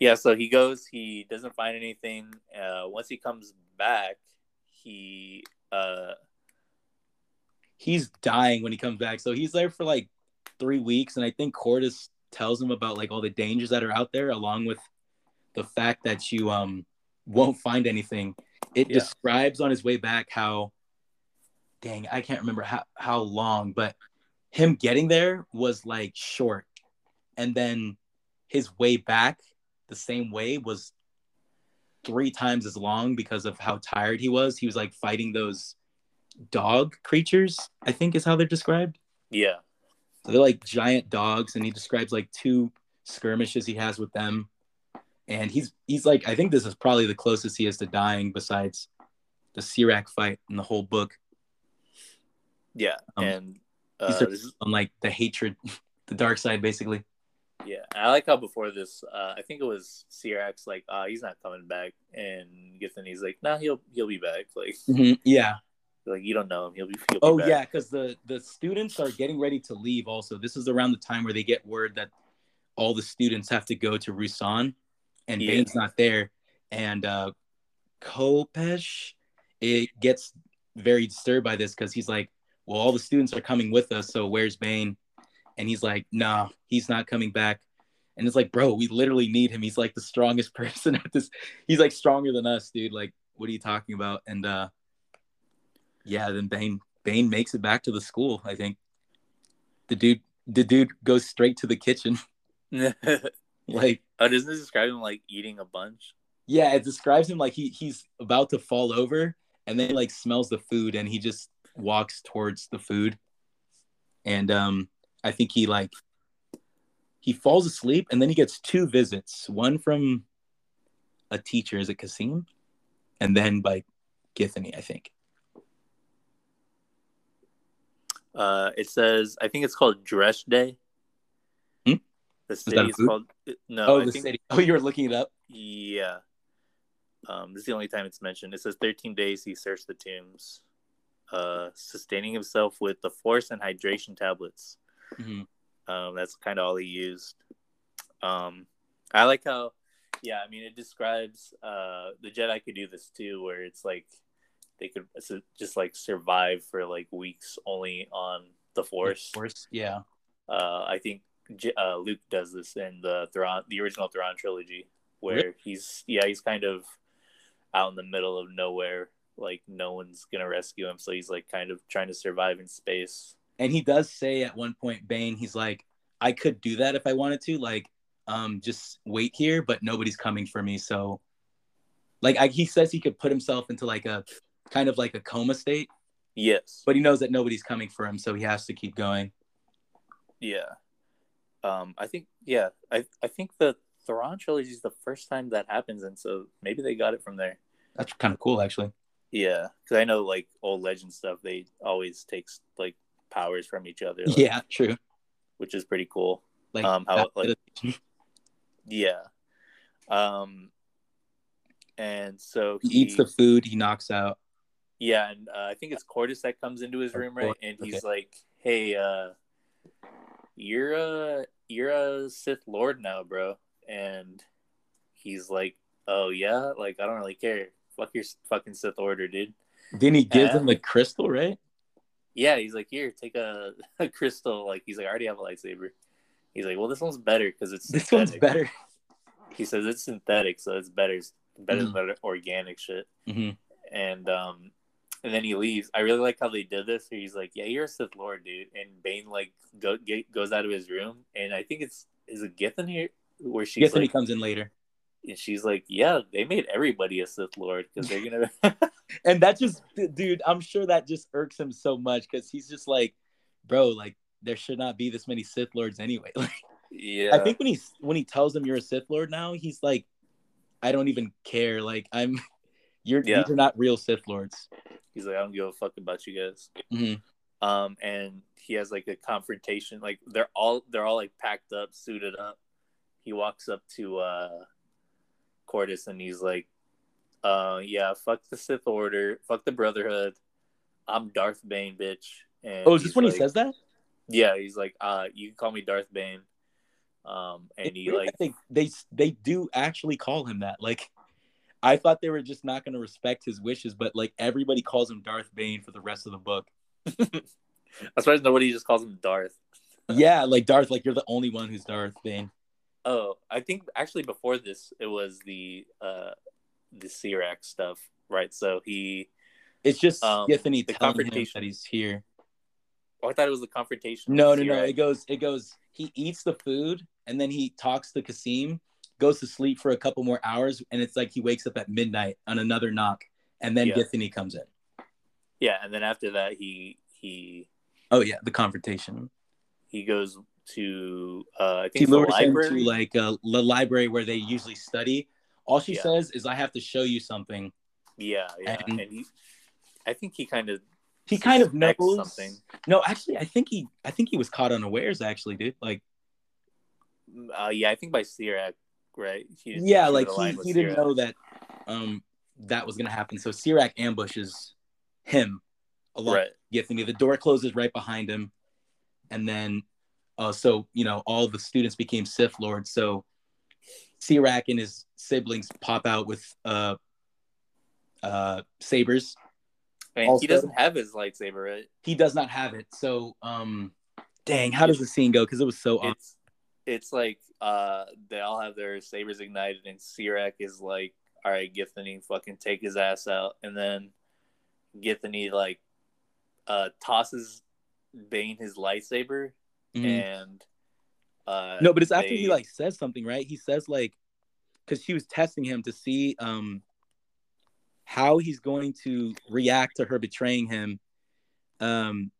yeah. So he goes, he doesn't find anything. Uh, once he comes back, he uh He's dying when he comes back. So he's there for like three weeks, and I think Qordis tells him about like all the dangers that are out there, along with the fact that you um won't find anything. It Yeah. describes on his way back how dang, I can't remember how, how long, but him getting there was like short. And then his way back the same way was three times as long because of how tired he was. He was like fighting those dog creatures, I think is how they're described. yeah So they're like giant dogs, and he describes like two skirmishes he has with them. And he's he's like, I think this is probably the closest he is to dying besides the Sirak fight in the whole book. Yeah, Um, and uh, this is, on like the hatred, the dark side, basically. yeah. I like how before this, uh, I think it was Sirak's like, ah, he's not coming back, and Githany's like, nah, he'll he'll be back. Like, Yeah. like you don't know him, he'll be. He'll be Oh back. yeah, because the the students are getting ready to leave. Also, this is around the time where they get word that all the students have to go to Ruusan, and Yeah. Bane's not there. And uh, Kopecz, it gets very disturbed by this because he's like, "Well, all the students are coming with us, so where's Bane?" And he's like, "Nah, he's not coming back." And it's like, bro, we literally need him. He's like the strongest person at this. He's like stronger than us, dude. Like, what are you talking about? And uh, yeah, then Bane Bane makes it back to the school. I think the dude the dude goes straight to the kitchen. like, oh, doesn't this describe him like eating a bunch? yeah, it describes him like he he's about to fall over, and then like smells the food, and he just walks towards the food. And um, I think he like he falls asleep, and then he gets two visits. One from a teacher, is it Kas'im? And then by Githany, I think. Uh, it says, I think it's called Dreshdae. Hmm? The city is called. No, oh, I the think, city. Oh, you were looking it up. Yeah. Um, this is the only time it's mentioned. It says 13 days he searched the tombs, uh, sustaining himself with the force and hydration tablets. Mhm. Um, that's kind of all he used. Um, I like how, yeah, I mean, it describes uh, the Jedi could do this too, where it's like they could just like survive for like weeks only on the force. Of course, yeah. Uh, I think J- uh, Luke does this in the Thrawn, the original Thrawn trilogy, where Really? he's yeah he's kind of out in the middle of nowhere, like no one's gonna rescue him, so he's like kind of trying to survive in space. and he does say at one point bane he's like i could do that if i wanted to like um just wait here but nobody's coming for me so like I, he says he could put himself into like a kind of like a coma state Yes, but he knows that nobody's coming for him so he has to keep going yeah. Um, I think yeah, I I think the Thrawn trilogy is the first time that happens, and so maybe they got it from there. that's kind of cool actually Yeah, because I know like old legend stuff, they always takes like powers from each other, like, yeah true which is pretty cool. like, Um, how, like- Yeah. Um, and so he eats the food he knocks out yeah, and uh, I think it's Qordis that comes into his room, right? And he's okay. like, "Hey, uh, you're a you're a Sith Lord now, bro." And he's like, "Oh yeah, like I don't really care. Fuck your fucking Sith Order, dude." then he gives him the crystal right Yeah, he's like, "Here, take a, a crystal." Like he's like, "I already have a lightsaber." He's like, "Well, this one's better because it's this one's better He says it's synthetic, so it's better. It's better Mhm. than organic shit. Mhm. And um, and then he leaves. I really like how they did this. He's like, "Yeah, you're a Sith Lord, dude." And Bane like go, get, goes out of his room, and I think it's is it Githyn here where she. Like, comes in later and she's like, "Yeah, they made everybody a Sith Lord because they're gonna." and that just dude i'm sure that just irks him so much because he's just like bro like there should not be this many sith lords anyway like yeah, i think when he when he tells him you're a sith lord now he's like i don't even care like i'm you're Yeah. these are not real sith lords he's like, "I don't give a fuck about you guys." Mhm. Um, and he has like a confrontation. Like they're all they're all like packed up, suited up. He walks up to uh Qordis and he's like, uh, yeah, fuck the Sith Order, fuck the Brotherhood. I'm Darth Bane, bitch. And Oh, is this when like- he says that? Yeah, he's like, uh, you can call me Darth Bane. Um, and It's he like, they they they do actually call him that. Like, I thought they were just not going to respect his wishes, but like everybody calls him Darth Bane for the rest of the book. I suppose nobody just calls him Darth. Yeah, like Darth, like you're the only one who's Darth Bane. Oh, I think actually before this, it was the uh, the Sirac stuff, right? So he, It's just Um, Githany the telling confrontation. that he's here. oh, I thought it was the confrontation. No, no, no. It goes, it goes. He eats the food and then he talks to Kas'im, goes to sleep for a couple more hours, and it's like he wakes up at midnight on another knock, and then Yeah. Githany comes in. Yeah, and then after that, he he Oh yeah, the confrontation. he goes to uh, I think He it's the lures him to like uh, the library where they usually study. All she Yeah. says is, "I have to show you something." yeah, yeah, and- and, he, I think he kind of He kind of knows something. No, actually, I think he, I think he was caught unawares. Actually, dude. Like, Uh, yeah, I think by Sirak, right? Yeah, like he, he didn't know that, um, that was gonna happen. So Sirak ambushes him along Right. Githany. The door closes right behind him, and then, uh, so you know, all the students became Sith lords. So Sirak and his siblings pop out with uh, uh, sabers. And Also- he doesn't have his lightsaber, right? He does not have it. So, um, dang, how does the scene go? Because it was so awesome. It's it's like uh they all have their sabers ignited, and Sirak is like, "All right, Githany, fucking take his ass out," and then Githany like uh tosses Bane his lightsaber, Mhm. and uh No, but it's after they- he like says something, right? He says like, because she was testing him to see um how he's going to react to her betraying him. Um.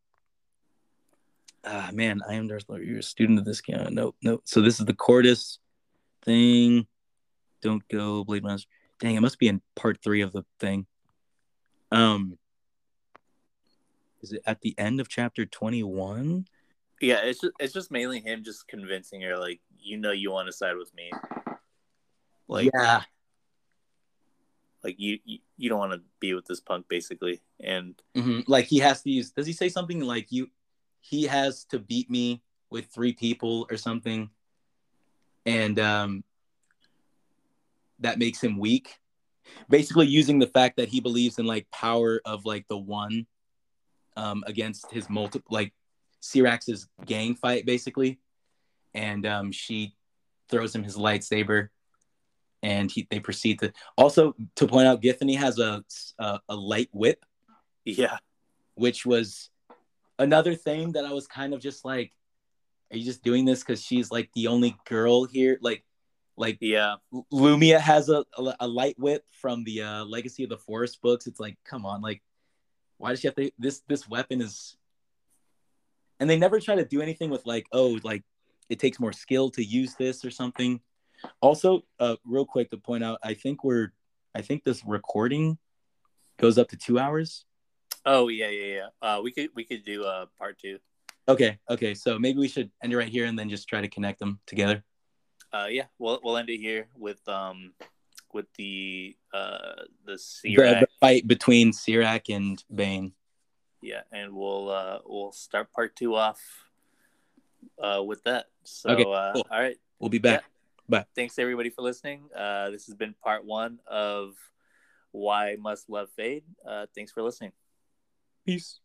Ah man, I am Darth Vader. You're a student of this game. No, no. So this is the Qordis thing. Don't go, Blade Master. Dang, it must be in part three of the thing. Um. Is it at the end of chapter twenty-one? Yeah, it's just it's just mainly him just convincing her like, you know, you want to side with me, like yeah, like you you, you don't want to be with this punk basically, and hmm Like he has to use. Does he say something like you? He has to beat me with three people or something, and um, that makes him weak. Basically, using the fact that he believes in like power of like the one um, against his multiple like Sirak's gang fight, basically, and um, she throws him his lightsaber, and he they proceed to also to point out Githany has a a, a light whip yeah, which was another thing that I was kind of just like, are you just doing this because she's like the only girl here? Like, like yeah, Lumia has a, a, a light whip from the uh, Legacy of the Force books. It's like, come on, like, why does she have to? This this weapon is, and they never try to do anything with like, oh, like it takes more skill to use this or something. Also, uh, real quick to point out, I think we're, I think this recording goes up to two hours. Oh yeah, yeah, yeah. Uh, we could we could do uh part two. Okay, okay. So maybe we should end it right here and then just try to connect them together. Uh, yeah, we'll we'll end it here with um with the uh the The, Sirak. the fight between Sirak and Bane. Yeah, and we'll uh we'll start part two off uh with that. So Okay, uh, cool. all right, We'll be back. bye thanks everybody for listening. Uh, this has been part one of why must love fade. Uh, thanks for listening. Peace.